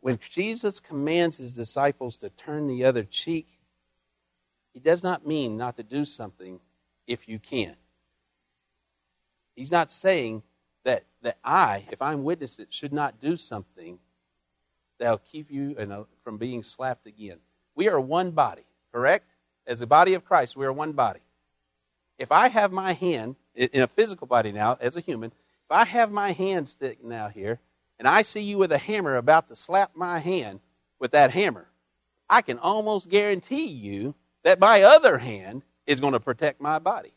when Jesus commands his disciples to turn the other cheek, he does not mean not to do something if you can. He's not saying that, that I, if I'm witness it, should not do something that'll keep you a, from being slapped again. We are one body, correct? As a body of Christ, we are one body. If I have my hand, in a physical body now, as a human, if I have my hand sticking out here, and I see you with a hammer about to slap my hand with that hammer, I can almost guarantee you that my other hand is going to protect my body.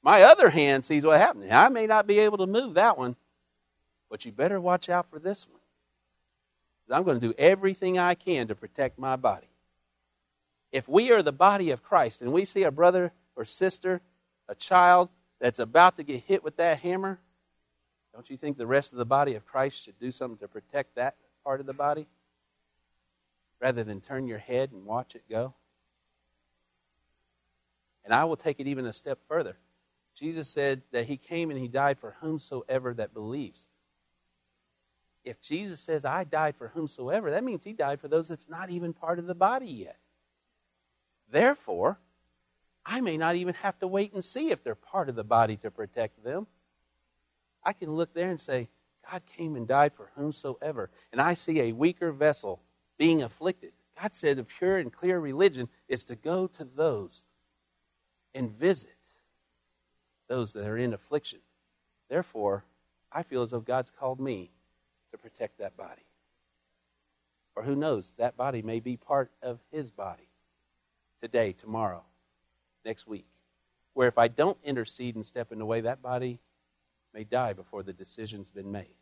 My other hand sees what happened. I may not be able to move that one, but you better watch out for this one. I'm going to do everything I can to protect my body. If we are the body of Christ and we see a brother or sister, a child that's about to get hit with that hammer, don't you think the rest of the body of Christ should do something to protect that part of the body? Rather than turn your head and watch it go? And I will take it even a step further. Jesus said that he came and he died for whomsoever that believes. If Jesus says, I died for whomsoever, that means he died for those that's not even part of the body yet. Therefore, I may not even have to wait and see if they're part of the body to protect them. I can look there and say, God came and died for whomsoever. And I see a weaker vessel being afflicted. God said a pure and clear religion is to go to those and visit those that are in affliction. Therefore, I feel as though God's called me to protect that body. Or who knows, that body may be part of His body today, tomorrow, next week. Where if I don't intercede and step in the way, that body may die before the decision's been made.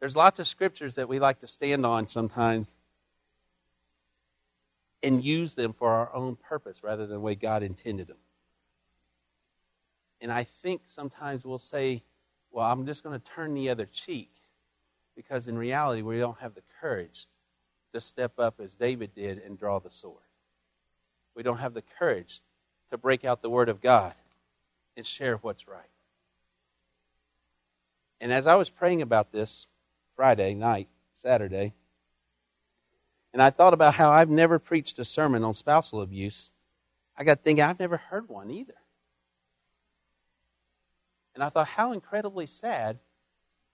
There's lots of scriptures that we like to stand on sometimes and use them for our own purpose rather than the way God intended them. And I think sometimes we'll say, well, I'm just going to turn the other cheek because in reality we don't have the courage to step up as David did and draw the sword. We don't have the courage to break out the Word of God and share what's right. And as I was praying about this Friday night, Saturday, and I thought about how I've never preached a sermon on spousal abuse, I got thinking I've never heard one either. And I thought, how incredibly sad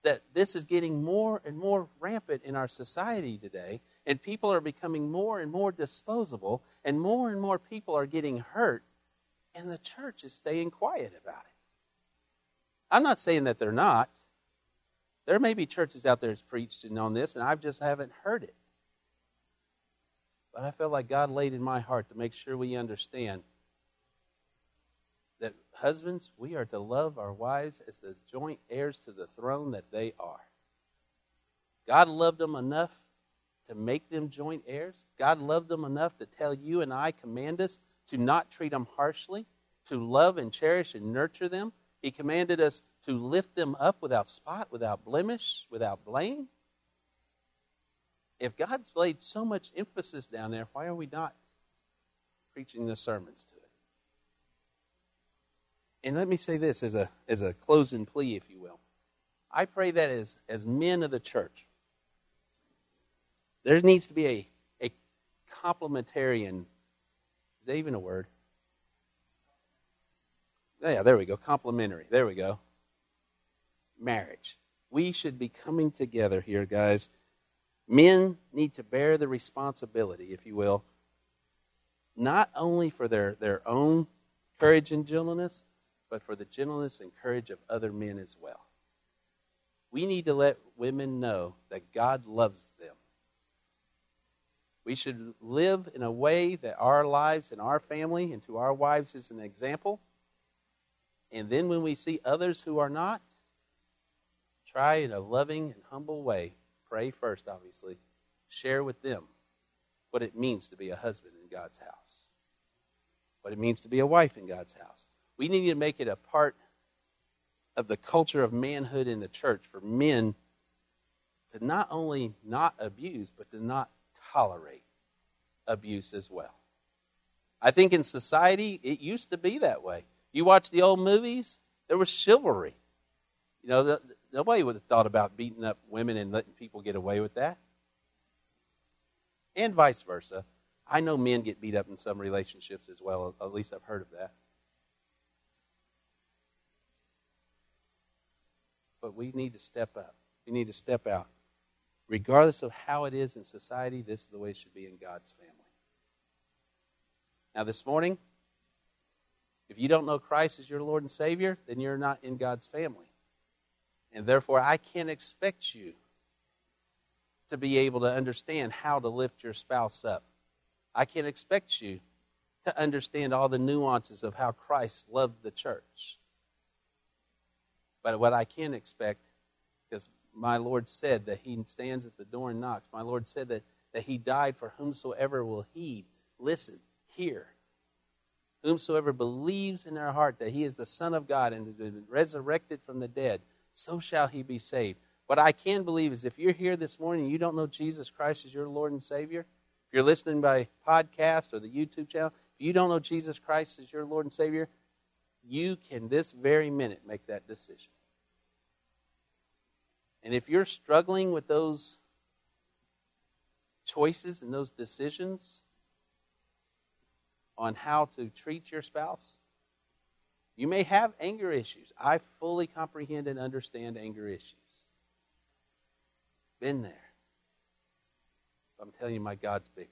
that this is getting more and more rampant in our society today, and people are becoming more and more disposable, and more and more people are getting hurt and the church is staying quiet about it. I'm not saying that they're not. There may be churches out there that's preached on this, and I just haven't heard it. But I felt like God laid in my heart to make sure we understand that husbands, we are to love our wives as the joint heirs to the throne that they are. God loved them enough to make them joint heirs. God loved them enough to tell you and I, command us to not treat them harshly, to love and cherish and nurture them. He commanded us to lift them up without spot, without blemish, without blame. If God's laid so much emphasis down there, why are we not preaching the sermons to it? And let me say this as a, as a closing plea, if you will. I pray that as, as men of the church, there needs to be a, a complementarian, is that even a word? Yeah, there we go. Complementary. There we go. Marriage. We should be coming together here, guys. Men need to bear the responsibility, if you will, not only for their, their own courage and gentleness, but for the gentleness and courage of other men as well. We need to let women know that God loves them. We should live in a way that our lives and our family and to our wives is an example. And then when we see others who are not, try in a loving and humble way, pray first, obviously, share with them what it means to be a husband in God's house, what it means to be a wife in God's house. We need to make it a part of the culture of manhood in the church for men to not only not abuse, but to not tolerate abuse as well. I think in society, it used to be that way. You watch the old movies, there was chivalry. You know, the, nobody would have thought about beating up women and letting people get away with that. And vice versa. I know men get beat up in some relationships as well, at least I've heard of that. But we need to step up. We need to step out. Regardless of how it is in society, this is the way it should be in God's family. Now, this morning, if you don't know Christ as your Lord and Savior, then you're not in God's family. And therefore, I can't expect you to be able to understand how to lift your spouse up. I can't expect you to understand all the nuances of how Christ loved the church. But what I can expect, because my Lord said that He stands at the door and knocks, my Lord said that, that He died for whomsoever will heed, listen, hear, whomsoever believes in their heart that he is the Son of God and has been resurrected from the dead, so shall he be saved. What I can believe is if you're here this morning and you don't know Jesus Christ as your Lord and Savior, if you're listening by podcast or the YouTube channel, if you don't know Jesus Christ as your Lord and Savior, you can this very minute make that decision. And if you're struggling with those choices and those decisions, on how to treat your spouse. You may have anger issues. I fully comprehend and understand anger issues. Been there. I'm telling you, my God's bigger.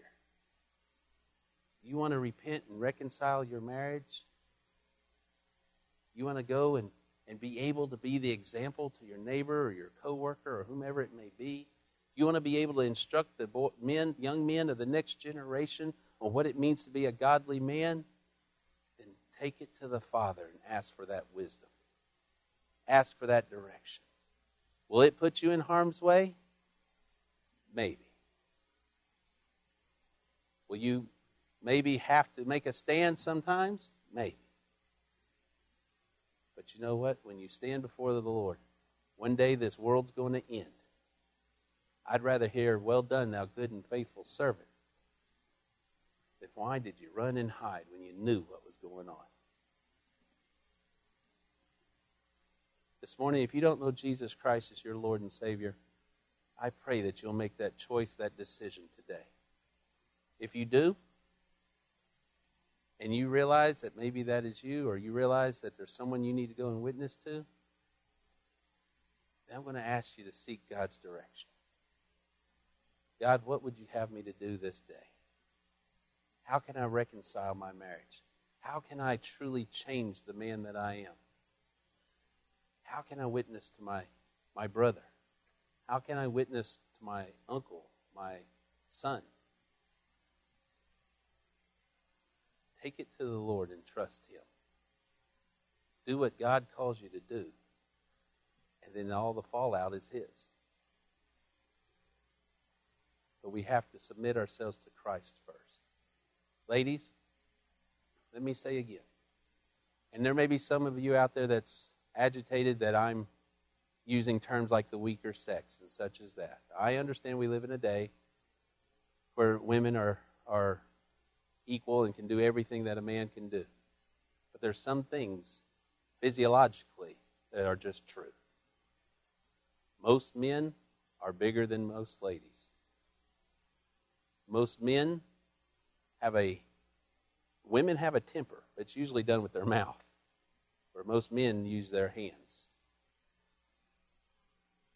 You want to repent and reconcile your marriage? You want to go and, and be able to be the example to your neighbor or your coworker or whomever it may be? You want to be able to instruct the boy, men, young men of the next generation on what it means to be a godly man, then take it to the Father and ask for that wisdom. Ask for that direction. Will it put you in harm's way? Maybe. Will you maybe have to make a stand sometimes? Maybe. But you know what? When you stand before the Lord, one day this world's going to end. I'd rather hear, Well done, thou good and faithful servant, then why did you run and hide when you knew what was going on? This morning, if you don't know Jesus Christ as your Lord and Savior, I pray that you'll make that choice, that decision today. If you do, and you realize that maybe that is you, or you realize that there's someone you need to go and witness to, then I'm going to ask you to seek God's direction. God, what would you have me to do this day? How can I reconcile my marriage? How can I truly change the man that I am? How can I witness to my, my brother? How can I witness to my uncle, my son? Take it to the Lord and trust Him. Do what God calls you to do, and then all the fallout is His. But we have to submit ourselves to Christ first. Ladies, let me say again, and there may be some of you out there that's agitated that I'm using terms like the weaker sex and such as that. I understand we live in a day where women are, are equal and can do everything that a man can do. But there's some things physiologically that are just true. Most men are bigger than most ladies. Most men have a women have a temper. It's usually done with their mouth, where most men use their hands.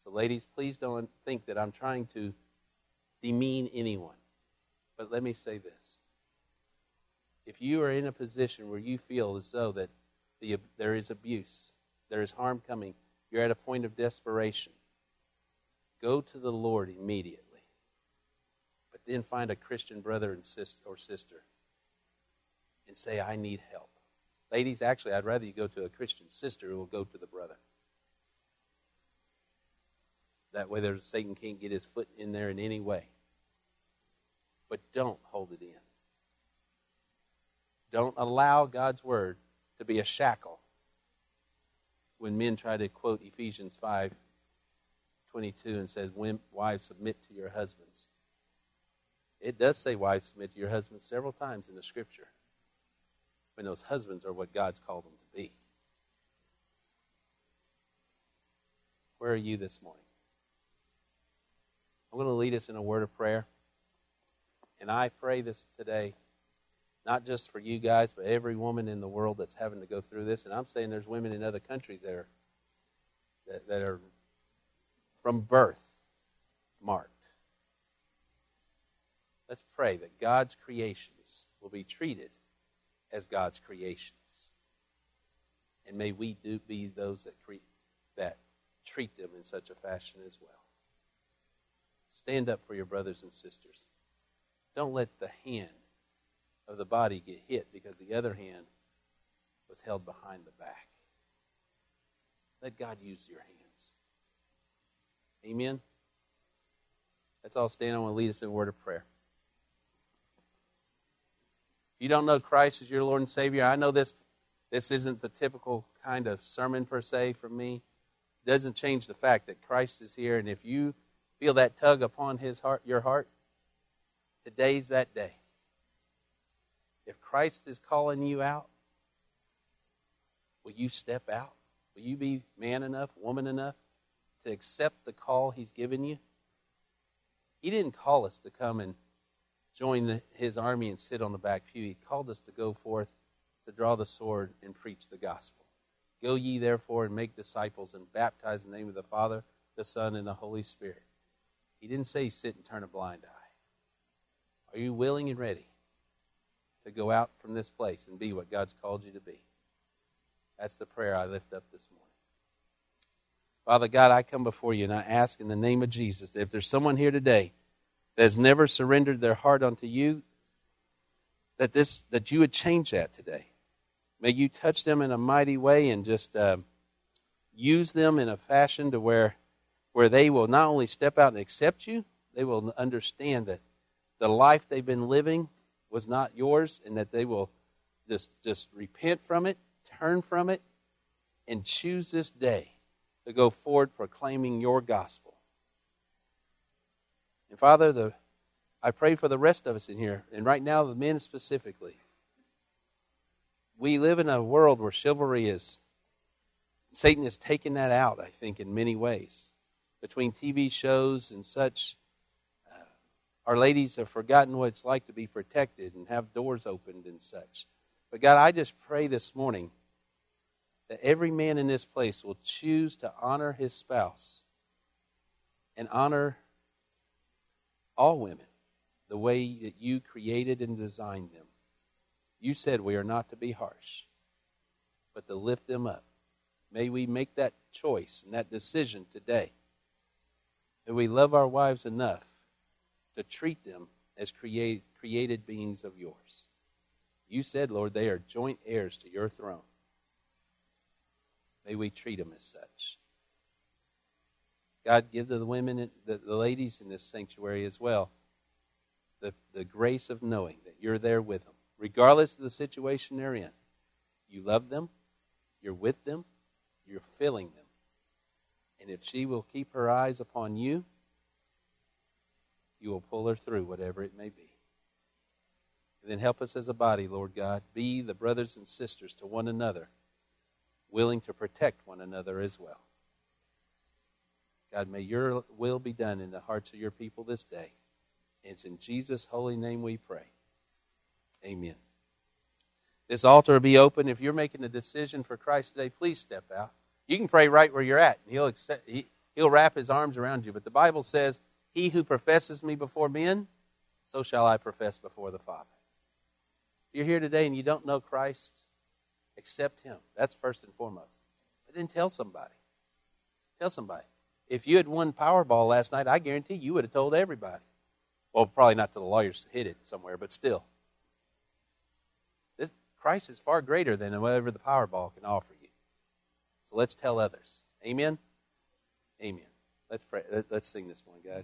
So, ladies, please don't think that I'm trying to demean anyone. But let me say this. If you are in a position where you feel as though that the, there is abuse, there is harm coming, you're at a point of desperation, go to the Lord immediately. But then find a Christian brother and sister or sister and say, I need help. Ladies, actually, I'd rather you go to a Christian sister who will go to the brother. That way, Satan can't get his foot in there in any way. But don't hold it in. Don't allow God's word to be a shackle when men try to quote Ephesians 5 22 and says, Wives, submit to your husbands. It does say, Wives, submit to your husbands several times in the scripture when those husbands are what God's called them to be. Where are you this morning? I'm going to lead us in a word of prayer. And I pray this today, not just for you guys, but every woman in the world that's having to go through this. And I'm saying there's women in other countries that are, that, that are from birth marked. Let's pray that God's creations will be treated as God's creations. And may we do be those that, cre- that treat them in such a fashion as well. Stand up for your brothers and sisters. Don't let the hand of the body get hit because the other hand was held behind the back. Let God use your hands. Amen. Let's all stand. Want to lead us in a word of prayer. If you don't know Christ as your Lord and Savior, I know this this isn't the typical kind of sermon per se from me. It doesn't change the fact that Christ is here, and if you feel that tug upon his heart, your heart, today's that day. If Christ is calling you out, will you step out? Will you be man enough, woman enough to accept the call he's given you? He didn't call us to come and join the, his army and sit on the back pew. He called us to go forth to draw the sword and preach the gospel. Go ye therefore and make disciples and baptize in the name of the Father, the Son, and the Holy Spirit. He didn't say sit and turn a blind eye. Are you willing and ready to go out from this place and be what God's called you to be? That's the prayer I lift up this morning. Father God, I come before you and I ask in the name of Jesus that if there's someone here today that has never surrendered their heart unto you, that this that you would change that today. May you touch them in a mighty way and just uh, use them in a fashion to where where they will not only step out and accept you, they will understand that the life they've been living was not yours, and that they will just just repent from it, turn from it, and choose this day to go forward proclaiming your gospel. And Father, the, I pray for the rest of us in here, and right now the men specifically. We live in a world where chivalry is, Satan has taken that out, I think, in many ways. Between TV shows and such, our ladies have forgotten what it's like to be protected and have doors opened and such. But God, I just pray this morning that every man in this place will choose to honor his spouse and honor all women the way that you created and designed them. You said we are not to be harsh, but to lift them up. May we make that choice and that decision today. That we love our wives enough to treat them as create, created beings of yours. You said, Lord, they are joint heirs to your throne. May we treat them as such. God, give to the women, the, the ladies in this sanctuary as well, the, the grace of knowing that you're there with them, regardless of the situation they're in. You love them, you're with them, you're filling them. And if she will keep her eyes upon you, you will pull her through whatever it may be. And then help us as a body, Lord God, be the brothers and sisters to one another, willing to protect one another as well. God, may your will be done in the hearts of your people this day. It's in Jesus' holy name we pray. Amen. This altar will be open. If you're making a decision for Christ today, please step out. You can pray right where you're at. He'll, accept, he, he'll wrap his arms around you. But the Bible says, He who professes me before men, so shall I profess before the Father. If you're here today and you don't know Christ, accept Him. That's first and foremost. But then tell somebody. Tell somebody. If you had won Powerball last night, I guarantee you would have told everybody. Well, probably not to the lawyers who hid it somewhere, but still. This, Christ is far greater than whatever the Powerball can offer you. So let's tell others. Amen? Amen. Let's pray. Let's sing this one, guys.